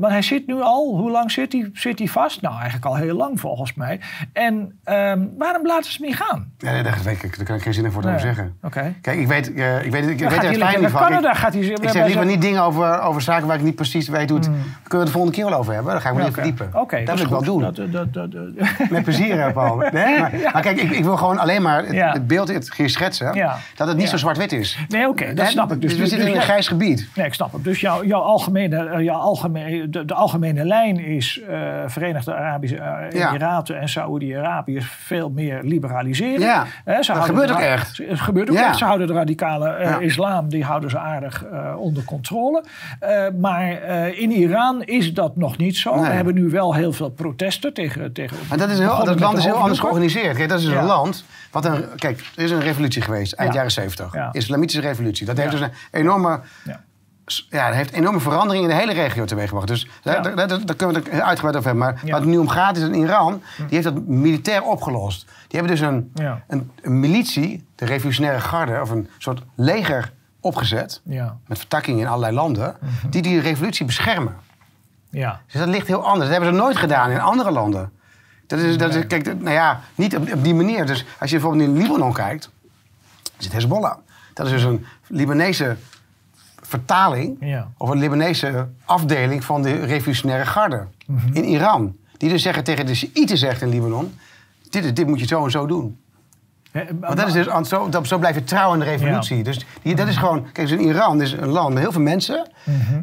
A: maar hij zit nu al, hoe lang zit hij, zit hij vast? Nou, eigenlijk al heel lang volgens mij. En ehm, waarom laten ze hem niet gaan?
B: Ja, nee, daar, daar kan ik geen zin voor
A: Nee.
B: zeggen.
A: Oké.
B: Kijk, ik weet, eh, ik weet, ik
A: Dan
B: weet er het fijn niet van.
A: Canada.
B: Ik,
A: gaat hij,
B: ik zeg liever niet dingen over, over zaken waar ik niet precies weet hoe het...
A: Mm.
B: Kunnen we het de volgende keer wel over hebben? Dan ga ik me niet verdiepen.
A: Oké,
B: dat wil ik wel doen.
A: Dat, dat, dat, dat- <laughs>
B: Met plezier, Paul. <laughs> Nee, maar, maar kijk, ik, ik wil gewoon alleen maar het,
A: Ja.
B: het beeld het hier schetsen.
A: Ja.
B: Dat het niet
A: Ja.
B: zo zwart-wit is.
A: nee, oké, dat snap ik. Dus,
B: we
A: dus-
B: zitten in een grijs gebied.
A: Nee, ik snap het. Dus jouw, jouw algemene, algemene, de, de algemene lijn is eh, Verenigde Arabische eh,
B: Ja.
A: Emiraten en Saoedi-Arabië is veel meer liberaliseren.
B: Ja,
A: Hè, ze
B: dat gebeurt ook echt.
A: Het gebeurt ook
B: Ja.
A: echt. Ze houden de radicale eh, islam, die houden ze aardig onder controle. Maar in Iran is dat nog niet zo.
B: Nee.
A: We hebben nu wel heel veel protesten tegen... tegen
B: Maar dat, is heel, dat land is heel anders georganiseerd. Kijk, dat is een land. Wat een, kijk, er is een revolutie geweest eind
A: Ja.
B: jaren 70.
A: Ja.
B: Islamitische revolutie. Dat heeft dus een enorme
A: Ja.
B: heeft enorme verandering in de hele regio teweeggebracht. Dus daar,
A: Ja.
B: daar, daar- daar kunnen we het uitgebreid over hebben. Maar
A: Ja.
B: wat het nu om gaat is dat Iran, die heeft dat militair opgelost. Die hebben dus een,
A: Ja.
B: een, een militie, de revolutionaire garde, of een soort leger opgezet.
A: Ja.
B: Met vertakkingen in allerlei landen,
A: Mhm.
B: die die revolutie beschermen.
A: Ja.
B: Dus dat ligt heel anders. Dat hebben ze nooit gedaan in andere landen. Dat is, dat is, kijk, nou ja, niet op, op die manier. Dus als je bijvoorbeeld in Libanon kijkt, zit Hezbollah. Dat is dus een Libanese vertaling
A: Ja.
B: of een Libanese afdeling van de revolutionaire garde
A: Mhm.
B: in Iran. Die dus zeggen tegen de Shiiten zegt in Libanon, dit, is- dit moet je zo en zo doen.
A: Hè,
B: Want dat is dus, zo, dat, zo blijf je trouw aan de revolutie.
A: Ja.
B: Dus die, dat is gewoon... Kijk, dus in Iran is een land met heel veel mensen.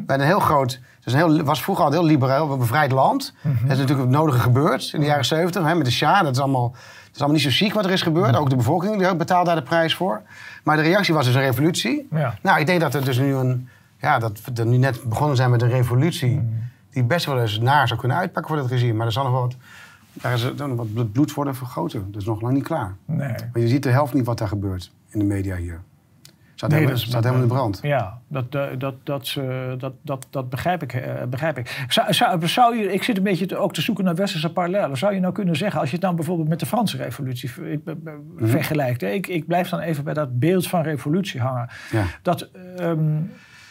B: Met een heel groot... Het is een heel, was vroeger al een heel liberaal, een bevrijd land.
A: Mhm.
B: Dat is natuurlijk het nodige gebeurd in de jaren 70. Hè, met de Shah. Dat is, allemaal, dat is allemaal niet zo chic wat er is gebeurd.
A: Mhm.
B: Ook de bevolking die betaalt daar de prijs voor. Maar de reactie was dus een revolutie.
A: Ja.
B: Nou, ik denk dat er dus nu een... Ja, dat we er nu net begonnen zijn met een revolutie...
A: Mhm.
B: die best wel eens naar zou kunnen uitpakken voor dat regime. Maar er zal nog wat Daar is dan wat bloed worden vergoten. Dat is nog lang niet klaar.
A: Nee.
B: Maar je ziet de helft niet wat daar gebeurt in de media hier. Staat,
A: Nee,
B: helemaal,
A: dat
B: staat helemaal in brand.
A: Ja, dat, eh, dat, dat, dat, dat, dat begrijp ik. eh, begrijp ik. Zou, zou, zou je, ik zit een beetje te- ook te zoeken naar westerse parallellen. Zou je nou kunnen zeggen, als je het dan bijvoorbeeld met de Franse revolutie
B: Mhm.
A: vergelijkt. Ik, ik blijf dan even bij dat beeld van revolutie hangen.
B: Ja.
A: Dat ehm,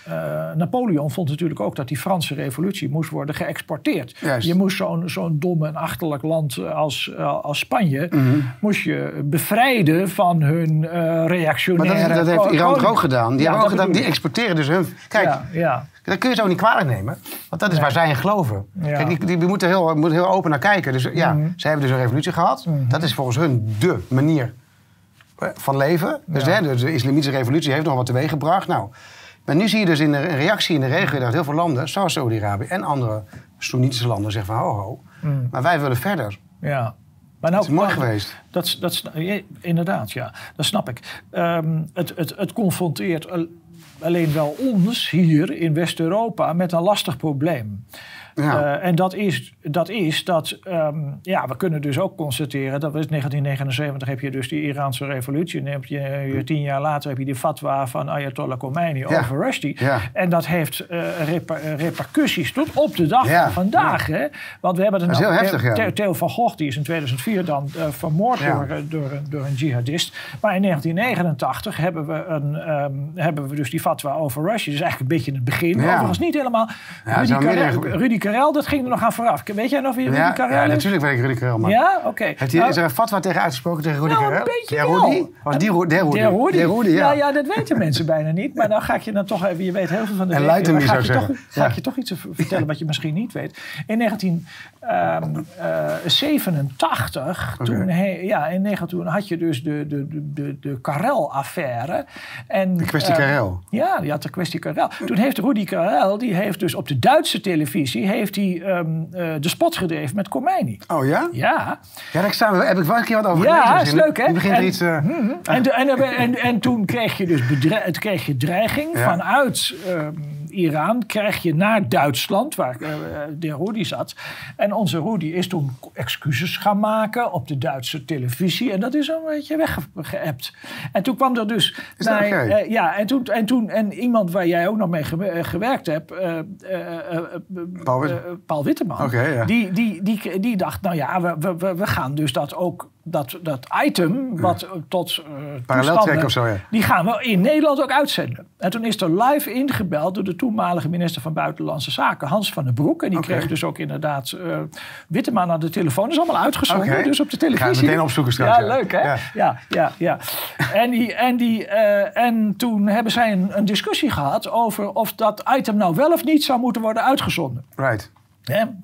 A: eh, Napoleon vond natuurlijk ook dat die Franse revolutie moest worden geëxporteerd.
B: Juist.
A: Je moest zo'n zo'n dom en achterlijk land als, eh, als Spanje...
B: Mhm.
A: moest je bevrijden van hun eh
B: Maar
A: reactionaire...
B: dat, is- dat heeft Iran ook gedaan? Die,
A: Ja,
B: ook gedaan, die exporteren dus hun... Kijk,
A: Ja, ja.
B: dat kun je zo niet kwalijk nemen. Want dat is waar zij in geloven. Kijk, die, die, die moeten, heel, moeten heel open naar kijken. Dus ja,
A: Mhm.
B: zij hebben dus een revolutie gehad. Dat is volgens hun dé manier eh, van leven. Dus, hè, de islamitische revolutie heeft nog wat teweeg gebracht. Nou, maar nu zie je dus in de reactie in de regio dat heel veel landen, zoals Saudi-Arabië en andere Soenitische landen, zeggen van ho ho,
A: Mm.
B: maar wij willen verder.
A: Ja. Maar nou,
B: Het is mooi
A: nou,
B: geweest.
A: Dat, dat, inderdaad, ja. Dat snap ik. Ehm, het, het, het confronteert al- alleen wel ons hier in West-Europa met een lastig probleem.
B: Ja.
A: Eh, en dat is dat, is dat ehm, ja, we kunnen dus ook constateren... dat was 1979 heb je dus die Iraanse revolutie... en heb je, eh, tien jaar later heb je die fatwa van Ayatollah Khomeini
B: Ja.
A: over Rushdie.
B: Ja.
A: En dat heeft eh, reper- repercussies tot op de dag van vandaag. Hè? Want we hebben
B: is
A: nou-
B: heftig.
A: Theo- van Gogh die is in 2004 dan vermoord door, door, een- door een jihadist. Maar in 1989 hebben we, een, ehm, hebben we dus die fatwa over Russia. Dus eigenlijk een beetje in het begin. Overigens niet helemaal.
B: er
A: Rudy. Rudy Karel, dat ging er nog aan vooraf. Weet jij nog wie Rudy
B: Ja,
A: Karel
B: ja,
A: is?
B: natuurlijk weet ik Rudy Karel, maar...
A: Ja, oké.
B: Heeft hij,
A: Nou,
B: is er een fatwa tegen uitgesproken tegen Rudy
A: nou,
B: Karel?
A: een beetje
B: ja. Rudy? Was die Ru- der Rudy?
A: Der Rudy.
B: Der Rudy,
A: ja.
B: ja.
A: ja, dat weten mensen bijna niet. Maar dan ga ik je dan toch even, je weet heel veel van de
B: En leidt hem niet,
A: ik
B: ik
A: toch,
B: zeggen.
A: Ga
B: Ja.
A: ik je toch iets vertellen wat je misschien niet weet. In 1987, toen, he- ja, in 9, toen had je dus de, de, de, de, Karel-affaire.
B: De kwestie
A: eh,
B: Karel.
A: Ja, die had de kwestie Karel. Toen heeft Rudy Karel, die heeft dus op de Duitse televisie... heeft hij ehm, eh, de spot gedreven met Khomeini.
B: Oh ja?
A: Ja,
B: Ja, daar staan we, heb ik wel een keer wat over
A: ja,
B: gelezen.
A: is leuk hè?
B: Die begint
A: En-
B: iets... eh,
A: Mhm. en, en, en, en, toen kreeg je dus bedre- kreeg je dreiging
B: Ja.
A: vanuit ehm, Iran. Krijg je naar Duitsland, waar eh, de Rudy zat. En onze Rudy is toen excuses gaan maken op de Duitse televisie. En dat is een beetje weggeëpt. En toen kwam er dus...
B: Is dat
A: bij- eh, ja, en toen, en toen... En iemand waar jij ook nog mee eh, gewerkt hebt...
B: Paul
A: Paul Witteman.
B: Ja.
A: die, die, die, die dacht, nou ja, we- we, we gaan dus dat ook... Dat, dat item, wat eh, tot
B: trekken of zo, ja.
A: die gaan we in Nederland ook uitzenden. En toen is er live ingebeld door de toenmalige minister van Buitenlandse Zaken, Hans van den Broek. En die kreeg dus ook inderdaad eh Witteman aan de telefoon. Dat is allemaal uitgezonden, dus op de
B: Ga je
A: televisie.
B: meteen opzoeken straks,
A: Ja,
B: ja.
A: leuk hè?
B: Ja.
A: Ja, ja, ja. En, die, en, die, en toen hebben zij een, een discussie gehad over of dat item nou wel of niet zou moeten worden uitgezonden.
B: Right.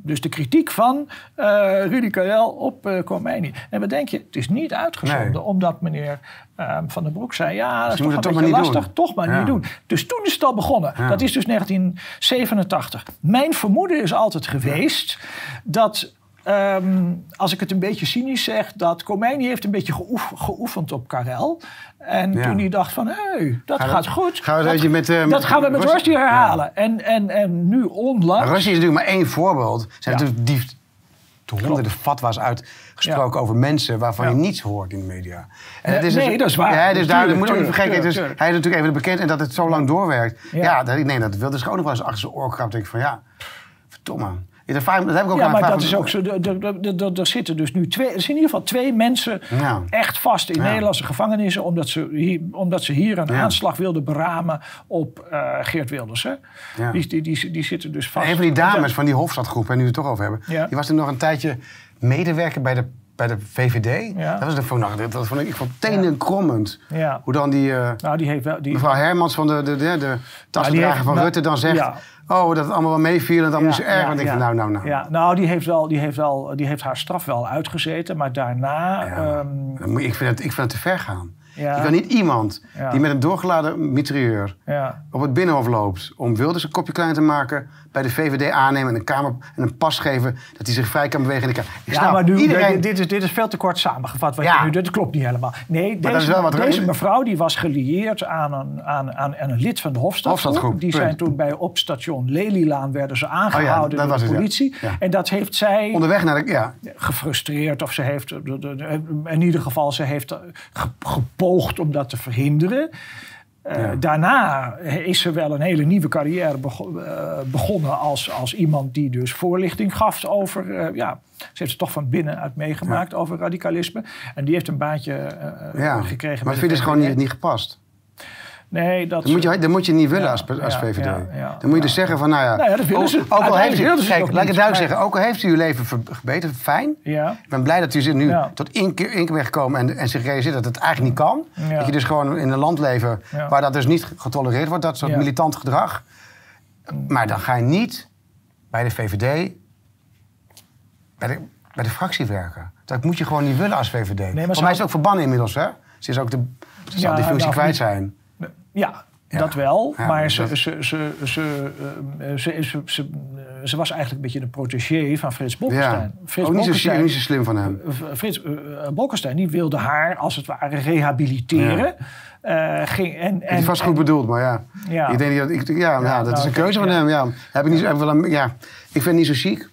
A: Dus de kritiek van eh Rudy Karel op Khomeini. En wat denk je? Het is niet uitgezonden
B: Nee.
A: omdat meneer eh, Van den Broek zei... ja, dat is toch een beetje lastig,
B: doen.
A: toch maar
B: Ja.
A: niet doen. Dus toen is het al begonnen.
B: Ja.
A: Dat is dus 1987. Mijn vermoeden is altijd geweest dat... ehm, als ik het een beetje cynisch zeg, dat Khomeini heeft een beetje geoef- geoefend op Karel. En
B: Ja.
A: toen hij dacht van, hé, hey, dat
B: Gaan we-
A: gaat goed.
B: gaan we
A: dat,
B: dat met, eh,
A: dat gaan we met
B: Rusty-
A: Rusty herhalen. En, en, en nu onlangs...
B: Russia is natuurlijk maar één voorbeeld. Zijn
A: Ja.
B: natuurlijk die de honderden fatwa's uitgesproken over mensen waarvan
A: Ja.
B: je niets hoort in de media. En
A: Ja,
B: het
A: nee, dat is waar.
B: Ja, dus daar moet je niet vergeten. Dus
A: tuurlijk.
B: hij is natuurlijk even bekend en dat het zo lang doorwerkt.
A: Ja.
B: Dat, nee, dat dus ook nog wel eens achter zijn oor krabben. denk ik van ja, verdomme. Dat, heb ik ook
A: Ja, maar dat is ook zo. Er- zitten dus nu twee. Er zijn in ieder geval twee mensen
B: Ja.
A: echt vast in
B: Ja.
A: Nederlandse gevangenissen. Omdat ze hier, omdat ze hier een
B: Ja.
A: aanslag wilden beramen op eh, Geert Wilders. Hè? Die, die, die, die zitten dus vast.
B: Een van die dames van die Hofstadgroep, en nu we het toch over hebben, die was er nog een tijdje medewerker bij de, bij de VVD.
A: Ja.
B: Dat was de, nou, dat- vond ik, ik vond tenen krommend.
A: Ja.
B: Hoe dan die eh,
A: Nou, die heeft wel. Die,
B: mevrouw Hermans van de, de, de, de tassendrager van
A: nou,
B: Rutte dan zegt... oh, dat het allemaal wel meeviel en dat allemaal niet zo erg. denk ik nou, nou, nou.
A: Ja, nou, die heeft, wel, die, heeft wel, die heeft haar straf wel uitgezeten. Maar daarna.
B: Moet- ik, vind het, ik vind het te ver gaan.
A: Ja.
B: Je kan niet iemand
A: Ja.
B: die met een doorgeladen mitrailleur
A: Ja.
B: op het Binnenhof loopt om Wilders een kopje klein te maken, bij de VVD aannemen en een, kamer, en een pas geven dat hij zich vrij kan bewegen in de Kamer. Ik
A: Ja,
B: snap,
A: maar nu,
B: iedereen...
A: dit, is, dit is veel te kort samengevat. Wat
B: Ja.
A: je nu, dat klopt niet helemaal. Nee, deze, deze mevrouw die was gelieerd aan een, aan, aan, aan een lid van de Hofstadgroep. Die zijn toen bij op station Lelylaan werden ze aangehouden
B: Oh dat
A: door de politie. En dat heeft zij
B: Onderweg naar de... Ja,
A: gefrustreerd of ze heeft, in ieder geval, ze heeft om dat te verhinderen. Eh. Daarna is ze wel een hele nieuwe carrière bego- eh, begonnen als, als iemand die dus voorlichting gaf over, eh, ja, ze heeft het toch van binnenuit meegemaakt over radicalisme. En die heeft een baantje
B: ja.
A: gekregen.
B: maar vind je dus gewoon niet, niet gepast?
A: Nee, dat
B: Dat moet je, dat moet je niet willen
A: Ja,
B: als, als
A: ja,
B: VVD.
A: ja,
B: dan moet je dus zeggen van, nou ja...
A: Nou ja, dat willen ze.
B: Ook, al heeft u, kijk, laat ik het duidelijk zeggen. Ook al heeft u uw leven ver- verbeterd, fijn.
A: Ja,
B: Ik ben blij dat u nu tot inkeer, inkeer bent gekomen en, en zich realiseert dat het eigenlijk niet kan. Dat je dus gewoon in een land leven
A: Ja.
B: waar dat dus niet getolereerd wordt, dat soort militant gedrag. Maar dan ga je niet bij de VVD, bij de, bij de fractie werken. Dat moet je gewoon niet willen als VVD.
A: maar
B: Voor mij is het ook verbannen inmiddels, hè? Ze is ook de, ze zal die functie
A: nou,
B: kwijt
A: niet-
B: zijn.
A: Ja, dat wel. Maar
B: dus
A: ze, ze, ze, ze, eh, ze, ze, was eigenlijk een beetje de protégé van Frits Bolkestein. Frits
B: Ook niet zo, niet zo slim van hem.
A: eh, Frits uh, Bolkestein die wilde haar als het ware rehabiliteren. Eh, ging, en, en,
B: Het vast goed
A: en-
B: bedoeld, maar ja.
A: Ja.
B: Ik denk dat, ik, ja, ja, dat
A: nou,
B: is een keuze van hem. Ja. Heb ik, niet, heb wel een, ja. ik vind het niet zo chic.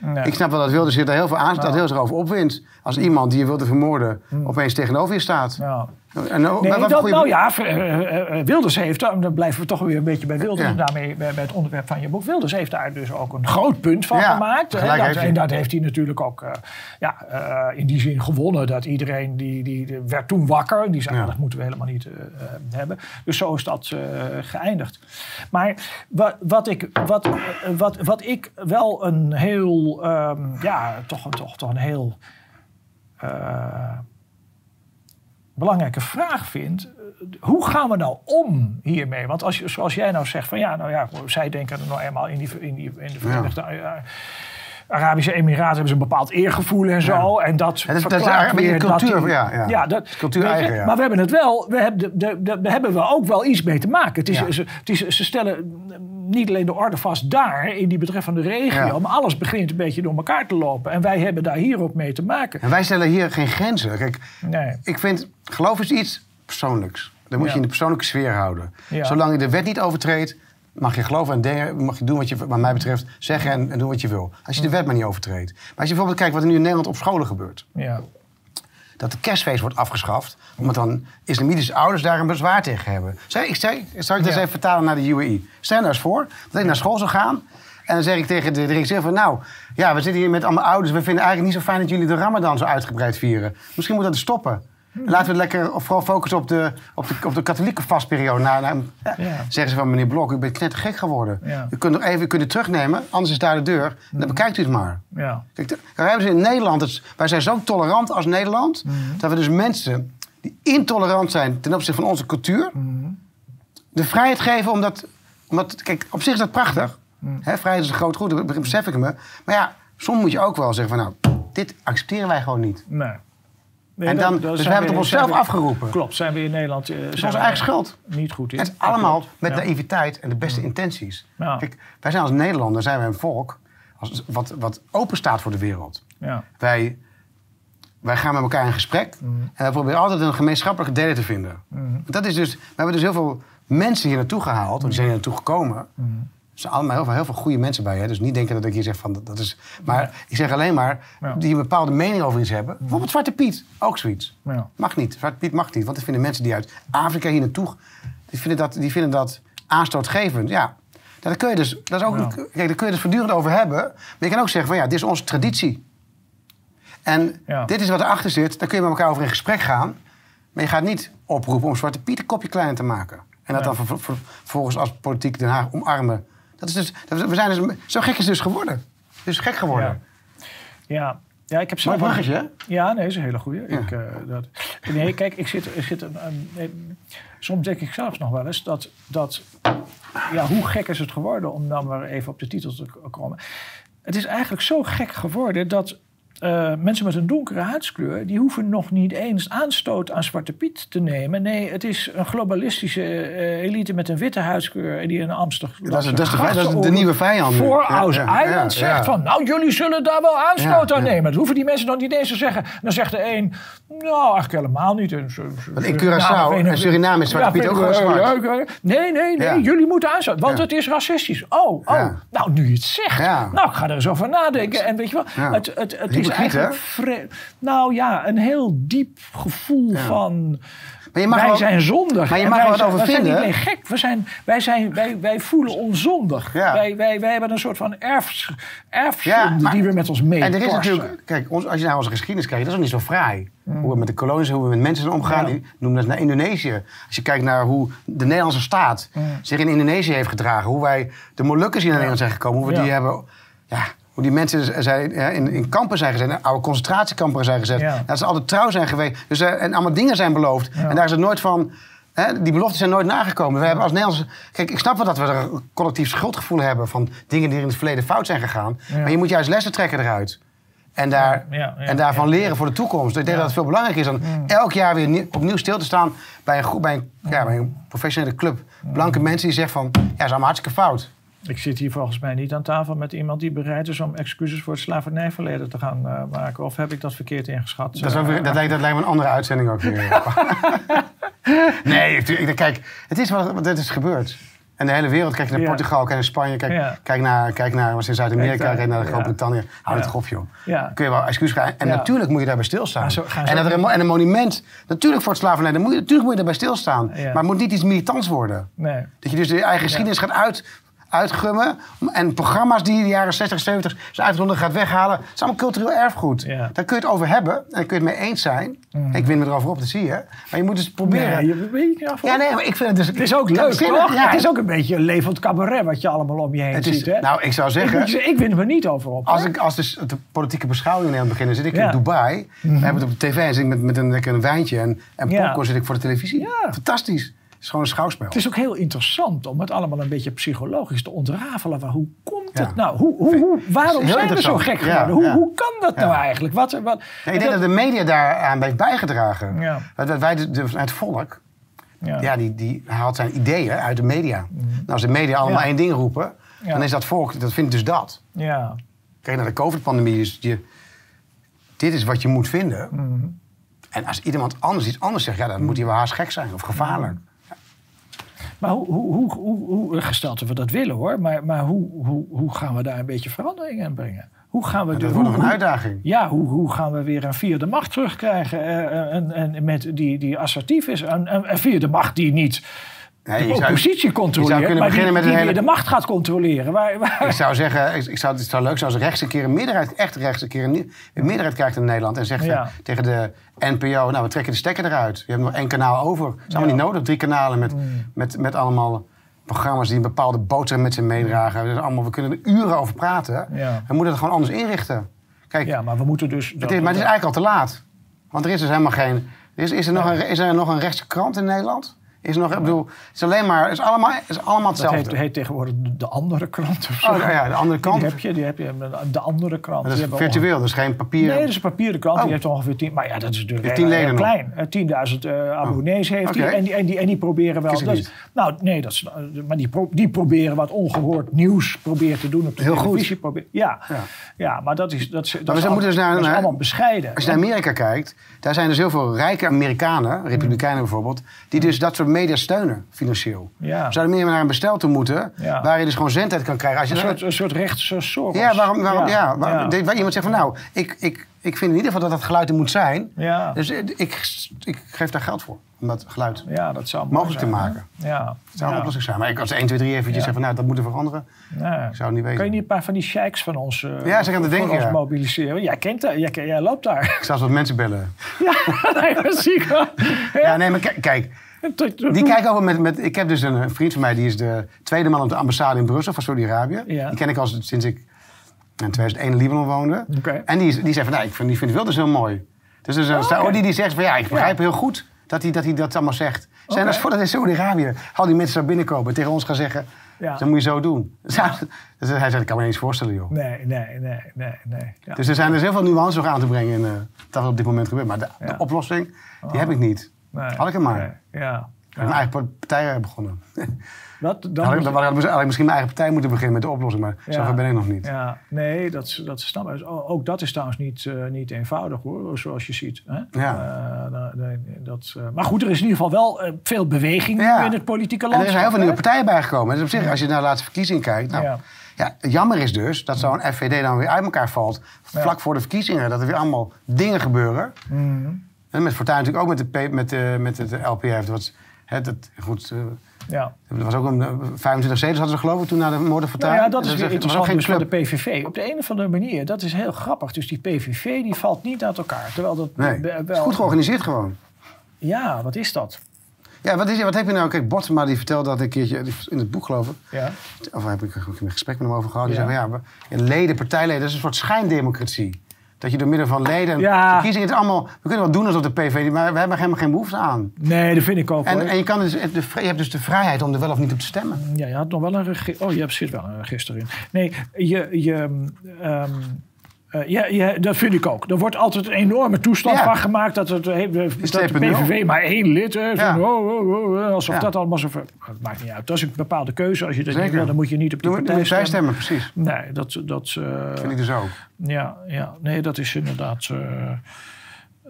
A: Nee.
B: Ik snap wel dat Wilders zich daar heel veel aan, dat heel zich over opwint. Als iemand die je wilde vermoorden opeens tegenover je staat.
A: Ja.
B: En, oh,
A: Nee,
B: maar wat
A: dat,
B: goeie-
A: nou ja, eh, eh, eh, Wilders heeft, dan blijven we toch weer een beetje bij Wilders,
B: Ja.
A: daarmee bij, bij het onderwerp van je boek. Wilders heeft daar dus ook een groot punt van
B: Ja,
A: gemaakt.
B: gelijk
A: Dat-
B: heeft
A: en dat heeft hij natuurlijk ook ja, in die zin gewonnen. Dat iedereen, die, die, die werd toen wakker. Die zei,
B: Ja.
A: dat moeten we helemaal niet hebben. Dus zo is dat geëindigd. Maar wat, wat, ik, wat, wat, wat ik wel een heel, ehm, ja, toch, toch, toch een heel... belangrijke vraag vind. eh, Hoe gaan we nou om hiermee? Want als je, zoals jij nou zegt van ja, nou ja, zij denken er nou eenmaal in, die, in, die, in de Verenigde eh, Arabische Emiraten hebben ze een bepaald eergevoel en zo. En dat,
B: dat is
A: verklaart
B: eigenlijk een
A: weer dat
B: cultuur,
A: die-
B: ja, ja.
A: dat,
B: cultuur
A: je,
B: eigen, ja.
A: Maar we hebben het wel, we hebben, de, de, de- daar hebben we ook wel iets mee te maken. Het is,
B: Ja.
A: ze, het is, ze stellen niet alleen de orde vast daar, in die betreffende regio,
B: Ja.
A: maar alles begint een beetje door elkaar te lopen. En wij hebben daar hier ook mee te maken.
B: En wij stellen hier geen grenzen. Kijk,
A: Nee.
B: ik vind, geloof is iets persoonlijks. Dan moet
A: Ja.
B: je in de persoonlijke sfeer houden.
A: Ja.
B: Zolang je de wet niet overtreedt, mag je geloven en denken, mag je doen wat je, wat mij betreft, zeggen en, en doen wat je wil. Als je de wet maar niet overtreedt. Maar als je bijvoorbeeld kijkt wat er nu in Nederland op scholen gebeurt.
A: Ja.
B: dat de kerstfeest wordt afgeschaft. Omdat dan islamitische ouders daar een bezwaar tegen hebben. Zal ik, zal, zal ik dat eens
A: Ja.
B: even vertalen naar de UAE? Stel nou eens voor dat ik naar school zou gaan. En dan zeg ik tegen de directeur van... Nou, ja, we zitten hier met allemaal ouders. We vinden eigenlijk niet zo fijn dat jullie de ramadan zo uitgebreid vieren. Misschien moet dat stoppen. Laten we lekker vooral focussen op de, op de, op de katholieke vastperiode. Nou, nou, ja,
A: Ja.
B: Zeggen ze van meneer Blok, u bent knettergek geworden.
A: Ja.
B: U kunt nog even u kunt het terugnemen, anders is daar de deur. Dan bekijkt u het maar.
A: Ja.
B: Kijk, daar hebben ze in Nederland, het, wij zijn zo tolerant als Nederland,
A: Mhm.
B: dat we dus mensen die intolerant zijn ten opzichte van onze cultuur,
A: Mhm.
B: de vrijheid geven omdat, omdat, kijk, op zich is dat prachtig. Hè, vrijheid is een groot goed, dat besef ik me. Maar ja, soms moet je ook wel zeggen van nou, dit accepteren wij gewoon niet.
A: Nee. Nee,
B: En dan- dus we hebben het op onszelf afgeroepen.
A: Klopt, zijn we in Nederland... eh,
B: Het is onze eigen schuld.
A: Niet goed in.
B: Het is allemaal met
A: Ja.
B: naïviteit en de beste intenties.
A: Ja.
B: Kijk, wij zijn als Nederlander zijn wij een volk als, wat, wat open staat voor de wereld.
A: Ja.
B: Wij, wij gaan met elkaar in gesprek en we proberen altijd een gemeenschappelijke delen te vinden. Dat is dus, we hebben dus heel veel mensen hier naartoe gehaald, want die zijn hier naartoe gekomen. Er zijn allemaal heel veel, heel veel goede mensen bij. Hè? Dus niet denken dat ik hier zeg van dat, is. Maar ik zeg alleen maar die een bepaalde mening over iets hebben. Bijvoorbeeld Zwarte Piet, ook zoiets.
A: Ja.
B: Mag niet. Zwarte Piet mag niet. Want dat vinden mensen die uit Afrika hier naartoe. Die vinden dat, die vinden dat aanstootgevend. Ja. Daar kun je dus, dat is ook, kijk, daar kun je dus voortdurend over hebben. Maar je kan ook zeggen van ja, dit is onze traditie. En
A: Ja.
B: dit is wat erachter zit. Dan kun je met elkaar over in gesprek gaan. Maar je gaat niet oproepen om Zwarte Piet een kopje kleiner te maken. En dat
A: Nee.
B: dan ver- ver- vervolgens als politiek Den Haag omarmen. Dat is dus, we zijn dus, zo gek is het dus geworden. Het is gek geworden.
A: Ja. Ja, ik heb
B: Mooi
A: zelf...
B: bruggetje, hè?
A: Ja, nee, is een hele goeie.
B: Ja.
A: Ik, eh, dat, nee, kijk, ik zit, ik zit een, een- soms denk ik zelfs nog wel eens dat, dat, ja, hoe gek is het geworden om dan maar even op de titel te komen. Het is eigenlijk zo gek geworden dat eh, mensen met een donkere huidskleur, die hoeven nog niet eens aanstoot aan Zwarte Piet te nemen. Nee, het is een globalistische eh, elite met een witte huidskleur die in Amsterdam.
B: Dat is, dat is, de, vij- dat is de nieuwe vijand.
A: Voor Aus
B: ja,
A: Island
B: ja,
A: zegt van, nou jullie zullen daar wel aanstoot aan nemen. Dat hoeven die mensen nog niet eens te zeggen. Dan zegt de een, nou eigenlijk helemaal niet. En
B: Want in Curaçao
A: nou,
B: en Suriname is Zwarte Piet ook
A: wel
B: zwart.
A: Nee, nee, nee, jullie moeten aanstoten, want het is racistisch. Oh, oh, nou nu je het zegt. Nou, ik ga er eens over nadenken. En weet je wel,
B: Ja.
A: het, het, het is
B: Hypocriet,
A: eigenlijk...
B: hè?
A: nou ja, een heel diep gevoel van...
B: Maar je mag
A: wij
B: wel-
A: zijn zondig.
B: Maar je mag er
A: wij
B: wat
A: zijn-
B: over
A: wij zijn
B: vinden.
A: niet alleen gek. We zijn, wij, zijn, wij, wij voelen ons zondig.
B: Ja.
A: Wij, wij, wij hebben een soort van erfs,
B: Ja,
A: erfzonde
B: maar-
A: die we met ons mee
B: En er is natuurlijk, kijk, ons, als je naar onze geschiedenis kijkt, dat is ook niet zo fraai. Hoe we met de kolonies, hoe we met mensen zijn omgegaan.
A: Ja.
B: Noem dat naar Indonesië. Als je kijkt naar hoe de Nederlandse staat zich in Indonesië heeft gedragen. Hoe wij de Molukkers naar Nederland zijn gekomen. Hoe we die hebben, ja, hoe die mensen zijn, ja, in, in kampen zijn gezet. in Oude concentratiekampen zijn gezet.
A: Ja.
B: Dat ze altijd trouw zijn geweest. Dus, eh, en allemaal dingen zijn beloofd. En daar is het nooit van... Hè, die beloften zijn nooit nagekomen. We hebben als Nederlandse... Kijk, ik snap wel dat we er een collectief schuldgevoel hebben... van dingen die er in het verleden fout zijn gegaan.
A: Ja.
B: Maar je moet juist lessen trekken eruit. En, daar,
A: Ja, ja, ja,
B: en daarvan leren voor de toekomst. Ik denk dat het veel belangrijker is dan elk jaar weer nie- opnieuw stil te staan... bij een, groep- bij een, ja, bij een professionele club. Blanke mensen die zeggen van... ja, dat is allemaal hartstikke fout.
A: Ik zit hier volgens mij niet aan tafel met iemand die bereid is om excuses voor het slavernijverleden te gaan eh, maken. Of heb ik dat verkeerd ingeschat?
B: Dat, is ook weer- dat, lijkt, dat lijkt me een andere uitzending ook weer. <laughs> nee, kijk, het is wat, dit is gebeurd. En de hele wereld, kijk naar
A: Ja.
B: Portugal, kijk naar Spanje, kijk,
A: Ja.
B: kijk naar, kijk naar wat is in Zuid-Amerika,
A: Kijk
B: naar. Groot-Brittannië. Hou
A: Ja.
B: het op, joh. Kun je wel excuus vragen. En natuurlijk moet je daarbij stilstaan. En, dat er een, en een monument, natuurlijk voor het slavernij, dan moet je, natuurlijk moet je daarbij stilstaan. Maar het moet niet iets militants worden.
A: Nee.
B: Dat je dus de eigen geschiedenis gaat uit, uitgummen. En programma's die in de jaren 60, 70 zijn uitgeronden gaat weghalen. Het is allemaal cultureel erfgoed.
A: Ja. Mhm.
B: Daar kun je het over hebben. En daar kun je het mee eens zijn. Ik win me erover op, dat zie je. Maar je moet dus proberen.
A: Nee, je, weet je,
B: Ja, nee, maar ik vind het dus...
A: Het is ook leuk, toch?
B: Ja.
A: Het is ook een beetje een levend cabaret wat je allemaal om je heen
B: Het is-
A: ziet. Hè?
B: nou, ik zou zeggen...
A: ik win er niet over op.
B: Als
A: hoor.
B: ik als dus de politieke beschouwing aan het beginnen zit ik
A: Ja. Mhm.
B: in Dubai. We hebben het op de tv en zit ik met, met een, lekker een wijntje en, en popcorn zit ik voor de televisie. Fantastisch. Het is gewoon een schouwspel.
A: Het is ook heel interessant om het allemaal een beetje psychologisch te ontrafelen. Hoe komt het nou? Hoe, hoe, hoe, waarom zijn we zo gek
B: Ja,
A: geworden? Hoe,
B: ja.
A: hoe kan dat nou eigenlijk? Wat, wat,
B: Ja, ik denk dat de media daaraan heeft bijgedragen.
A: Ja.
B: Dat wij, de, de- het volk,
A: ja.
B: ja, die, die haalt zijn ideeën uit de media. Nou, als de media allemaal één ding roepen, dan is dat volk, dat vindt dus dat.
A: ja.
B: Kijk naar de COVID-pandemie. Dus je, dit is wat je moet vinden.
A: Mhm.
B: En als iemand anders iets anders zegt, ja, dan moet hij wel haast gek zijn of gevaarlijk.
A: Maar hoe, hoe, hoe, hoe, hoe, gesteld dat we dat willen hoor, maar, maar hoe, hoe, hoe gaan we daar een beetje verandering in brengen? Hoe gaan we
B: En
A: de,
B: dat wordt nog een uitdaging.
A: Ja, hoe, hoe gaan we weer een vierde macht terugkrijgen? eh, en, en met die, die assertief is. Een, een vierde macht die niet De
B: zou-
A: oppositie controleert,
B: je zou kunnen
A: maar die,
B: beginnen met
A: die
B: een hele-
A: de macht gaat controleren. Waar, waar,
B: Ik zou zeggen, ik, ik zou, het zou leuk zijn als rechts een keer een meerderheid, echt rechts een keer een, een meerderheid krijgt in Nederland. En zegt
A: Ja.
B: tegen de NPO, nou we trekken de stekker eruit. Je hebt nog één kanaal over. Het is allemaal niet nodig, drie kanalen met,
A: Mm.
B: met, met allemaal programma's die een bepaalde boterham met zich meedragen. Allemaal, we kunnen er uren over praten.
A: Ja.
B: We moeten het gewoon anders inrichten. Kijk,
A: ja, maar we moeten dus...
B: het is, maar het is eigenlijk al te laat. Want er is dus helemaal geen... Is, is, er, nog een, is er nog een rechtse krant in Nederland? Is nog, ik bedoel, het is alleen maar, is allemaal, is allemaal
A: dat
B: hetzelfde.
A: heet, heet tegenwoordig de- de andere krant of zo.
B: Oh, ja, de andere kant.
A: Die heb je, die heb je, de andere krant.
B: Dat is virtueel, dus geen papier.
A: Nee, dat is een papieren krant.
B: Oh.
A: Die heeft ongeveer 10. Maar ja, dat is natuurlijk
B: heeft
A: heel,
B: tien
A: heel
B: leden nog.
A: klein. Eh, 10.000 eh, abonnees heeft
B: Oké.
A: hij. En die, en, die, en die proberen wel. Dat- nou, nee, dat is, eh, maar die, pro- die proberen wat ongehoord nieuws proberen te doen op de
B: Heel goed.
A: televisie. Probeer, ja.
B: Ja.
A: Ja. maar dat is, dat is, dat
B: we
A: is,
B: moeten
A: al-
B: dus naar-
A: dat is allemaal bescheiden.
B: Als je naar Amerika kijkt, daar zijn dus heel veel rijke Amerikanen, Republikeinen bijvoorbeeld, die dus dat soort media steunen, financieel.
A: Ja.
B: We zouden meer naar een bestel toe moeten,
A: Ja.
B: waar je dus gewoon zendtijd kan krijgen. Als je
A: Een
B: dan-
A: soort, een soort rechtse Soros.
B: ja, waarom, waarom, ja, waar-
A: ja.
B: dit- waar iemand zegt van nou, ik, ik, ik vind in ieder geval dat dat geluid er moet zijn.
A: Ja.
B: Dus eh, ik, ik geef daar geld voor, om dat geluid
A: Ja, dat zou
B: mogelijk te maken.
A: hè? Ja.
B: Dat zou een oplossing zijn. Maar ik als 1, 2, 3 eventjes
A: Ja.
B: zeg van nou, dat moet er veranderen.
A: Nee.
B: Ik zou niet weten.
A: Kan je niet een paar van die sheiks van ons, eh,
B: Ja, zeg aan het
A: voor
B: denken,
A: ons
B: ja.
A: mobiliseren? Jij kent dat, jij, jij loopt daar.
B: Ik zou wat mensen bellen. <laughs>
A: ja, <laughs> nee, dat zie ik wel.
B: Ja, nee, maar kijk <laughs> Die kijken over met, met... Ik heb dus een vriend van mij, die is de tweede man op de ambassade in Brussel van Saudi-Arabië.
A: Ja.
B: Die ken ik al sinds ik in 2001 in Libanon woonde. En die, die zei van, nou, ik vind, die vindt Wilders heel mooi. Dus er is een
A: Oh,
B: Saudi die zegt van, ja, ik begrijp heel goed dat hij dat, hij dat allemaal zegt. Zijn
A: Oké.
B: als voordat in Saudi-Arabië al die mensen zou binnenkomen tegen ons gaan zeggen...
A: Ja.
B: Dus dat moet je zo doen. <laughs> Dus hij zei, ik kan me niet eens voorstellen, joh.
A: Nee, nee, nee, nee, nee. Ja.
B: Dus er zijn dus heel veel nuances nog aan te brengen in uh, dat wat op dit moment gebeurt. Maar de, de
A: Ja.
B: oplossing, die heb ik niet.
A: Nee,
B: Had ik hem maar.
A: nee, Ja.
B: Ik mijn eigen partij begonnen. <laughs>
A: Wat, dan
B: Had ik,
A: je-
B: dan had ik misschien mijn eigen partij moeten beginnen met de oplossing. Maar
A: Ja.
B: zover ben ik nog niet.
A: Ja, nee, dat, dat snap ik. Ook dat is trouwens niet, eh, niet eenvoudig hoor, zoals je ziet. Hè?
B: Ja.
A: Eh, da- dat, eh, maar goed, er is in ieder geval wel veel beweging
B: Ja.
A: in het politieke landschap.
B: er zijn heel veel nieuwe partijen bijgekomen. Dus op zich, als je naar de laatste verkiezing kijkt. Nou,
A: Ja.
B: ja. jammer is dus dat zo'n FVD dan weer uit elkaar valt. Vlak voor de verkiezingen. Dat er weer allemaal dingen gebeuren.
A: Mhm.
B: En met Fortuyn natuurlijk ook met, de met, de, met het LPF. Dat was, hè, dat, goed, eh,
A: Ja.
B: er was ook een, eh, 25 zetels hadden ze geloof ik toen na de moord op Fortuyn.
A: Nou ja, dat is
B: Dus
A: weer interessant
B: geen
A: dus voor de
B: club.
A: PVV. Op de een of andere manier, dat is heel grappig. Dus die PVV die valt niet uit elkaar. Terwijl dat
B: Nee,
A: wel-
B: het is goed georganiseerd gewoon.
A: Ja, wat is dat?
B: Ja, wat, is, wat heb je nou? Kijk, Botsma die vertelde dat een keertje in het boek geloof ik.
A: Ja.
B: Of heb ik een gesprek met hem over gehad. Die
A: Ja.
B: zei van, ja, we- ja, leden, partijleden, dat is een soort schijndemocratie. Dat je door middel van leden,
A: Ja.
B: verkiezingen, het is allemaal, we kunnen wel doen alsof de PVV, maar we hebben helemaal geen behoefte aan.
A: Nee, dat vind ik ook.
B: En, en je, kan dus, de, je hebt dus de vrijheid om er wel of niet op te stemmen.
A: Ja, je had nog wel een register. Oh, je hebt zit wel een register in. Nee, je. je ehm, eh, ja, ja, dat vind ik ook. Er wordt altijd een enorme toestand
B: Ja.
A: van gemaakt dat, het, eh, dat de
B: 2.0.
A: PVV maar één lid heeft.
B: Ja.
A: En oh, oh, oh, oh, alsof dat allemaal zo. Het maakt niet uit. Dat is een bepaalde keuze. Als je dat niet wil, dan moet je niet op die
B: Doe,
A: partij stemmen.
B: stemmen, precies.
A: Nee, dat. dat eh,
B: Vind ik dus ook.
A: ja, ja, nee, dat is inderdaad. eh,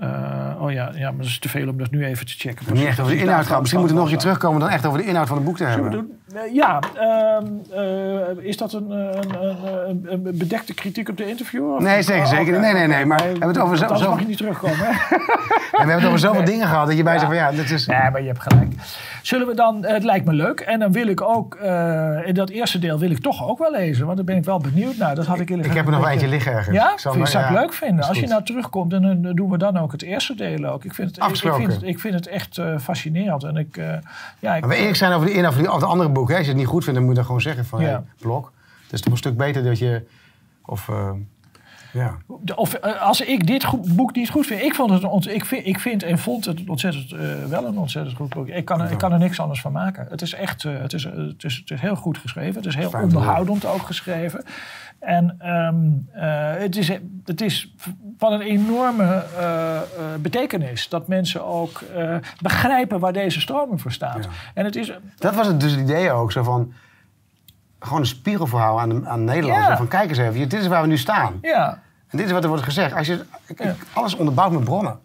A: eh, oh ja, ja, maar dat is te veel om dat nu even te checken.
B: Niet echt over de inhoud gaan. Misschien moeten we nog een keer
A: terug.
B: terugkomen dan echt over de inhoud van het boek te hebben.
A: Eh, ja, ehm, eh, is dat een, een, een, een, een bedekte kritiek op de interview? of-
B: Nee, zeker,
A: Oh,
B: zeker.
A: oké.
B: Nee, nee, nee, maar we hebben het over zo- zo-
A: mag je niet terugkomen. Hè? <laughs>
B: We hebben het over zoveel dingen gehad dat je bij
A: Ja.
B: zegt van ja, dat is...
A: nee, maar je hebt gelijk. Zullen we dan, het lijkt me leuk. En dan wil ik ook, eh, in dat eerste deel wil ik toch ook wel lezen. Want daar ben ik wel benieuwd naar. Dat had ik
B: Ik heb er nog eentje liggen ergens.
A: Ja,
B: Ik maar-
A: zou ik leuk vinden. Als je nou terugkomt, en dan doen we dan ook het eerste deel ook. Ik vind het, ik, vind, het- ik vind het echt eh, fascinerend. En ik, eh, ja, ik,
B: Maar we eerlijk zijn over de die, of de andere Hè. Als je het niet goed vindt, dan moet je dan gewoon zeggen van...
A: Ja.
B: Hey, blok, het is toch een stuk beter dat je... Of, eh, ja.
A: Of eh, als ik dit goed- boek niet goed vind. Ik, vond het ont- ik, vind, ik vind en vond het ontzettend, eh, wel een ontzettend goed boek. Ik kan, er, ik kan er niks anders van maken. Het is echt het is, het is, het is heel goed geschreven. Het is heel onderhoudend ook geschreven. En ehm, eh, het, is, het is van een enorme eh, eh, betekenis dat mensen ook begrijpen waar deze stroming voor staat.
B: Ja.
A: En het is.
B: Dat was het dus het idee ook. Zo van, gewoon een spiegelverhaal aan, de- aan Nederland.
A: Ja.
B: Van, kijk eens even, dit is waar we nu staan.
A: Ja,
B: En dit is wat er wordt gezegd. Als je, ik- alles onderbouwd met bronnen.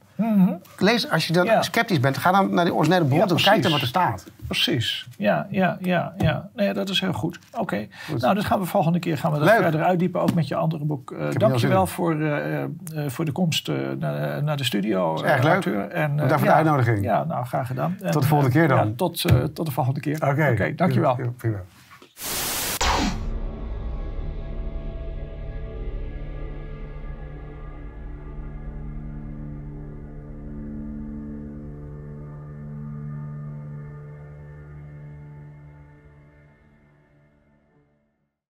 B: Lees, als je dan
A: Ja.
B: sceptisch bent, ga dan naar die originele bron
A: Ja,
B: toe. Kijk dan wat er staat.
A: Precies. Ja, ja, ja, ja. Nee, dat is heel goed. Oké. Nou, dat gaan we volgende keer gaan we dat
B: Leuk.
A: verder uitdiepen, ook met je andere boek. Eh
B: heel
A: Dank je
B: zin
A: wel
B: in.
A: voor, eh, eh, voor de komst naar, naar de studio.
B: erg leuk.
A: En,
B: Bedankt voor de uitnodiging.
A: Ja, nou, graag gedaan. En,
B: de volgende keer dan.
A: Tot, tot de volgende keer.
B: Oké.
A: Oké, dankjewel.
B: Prima.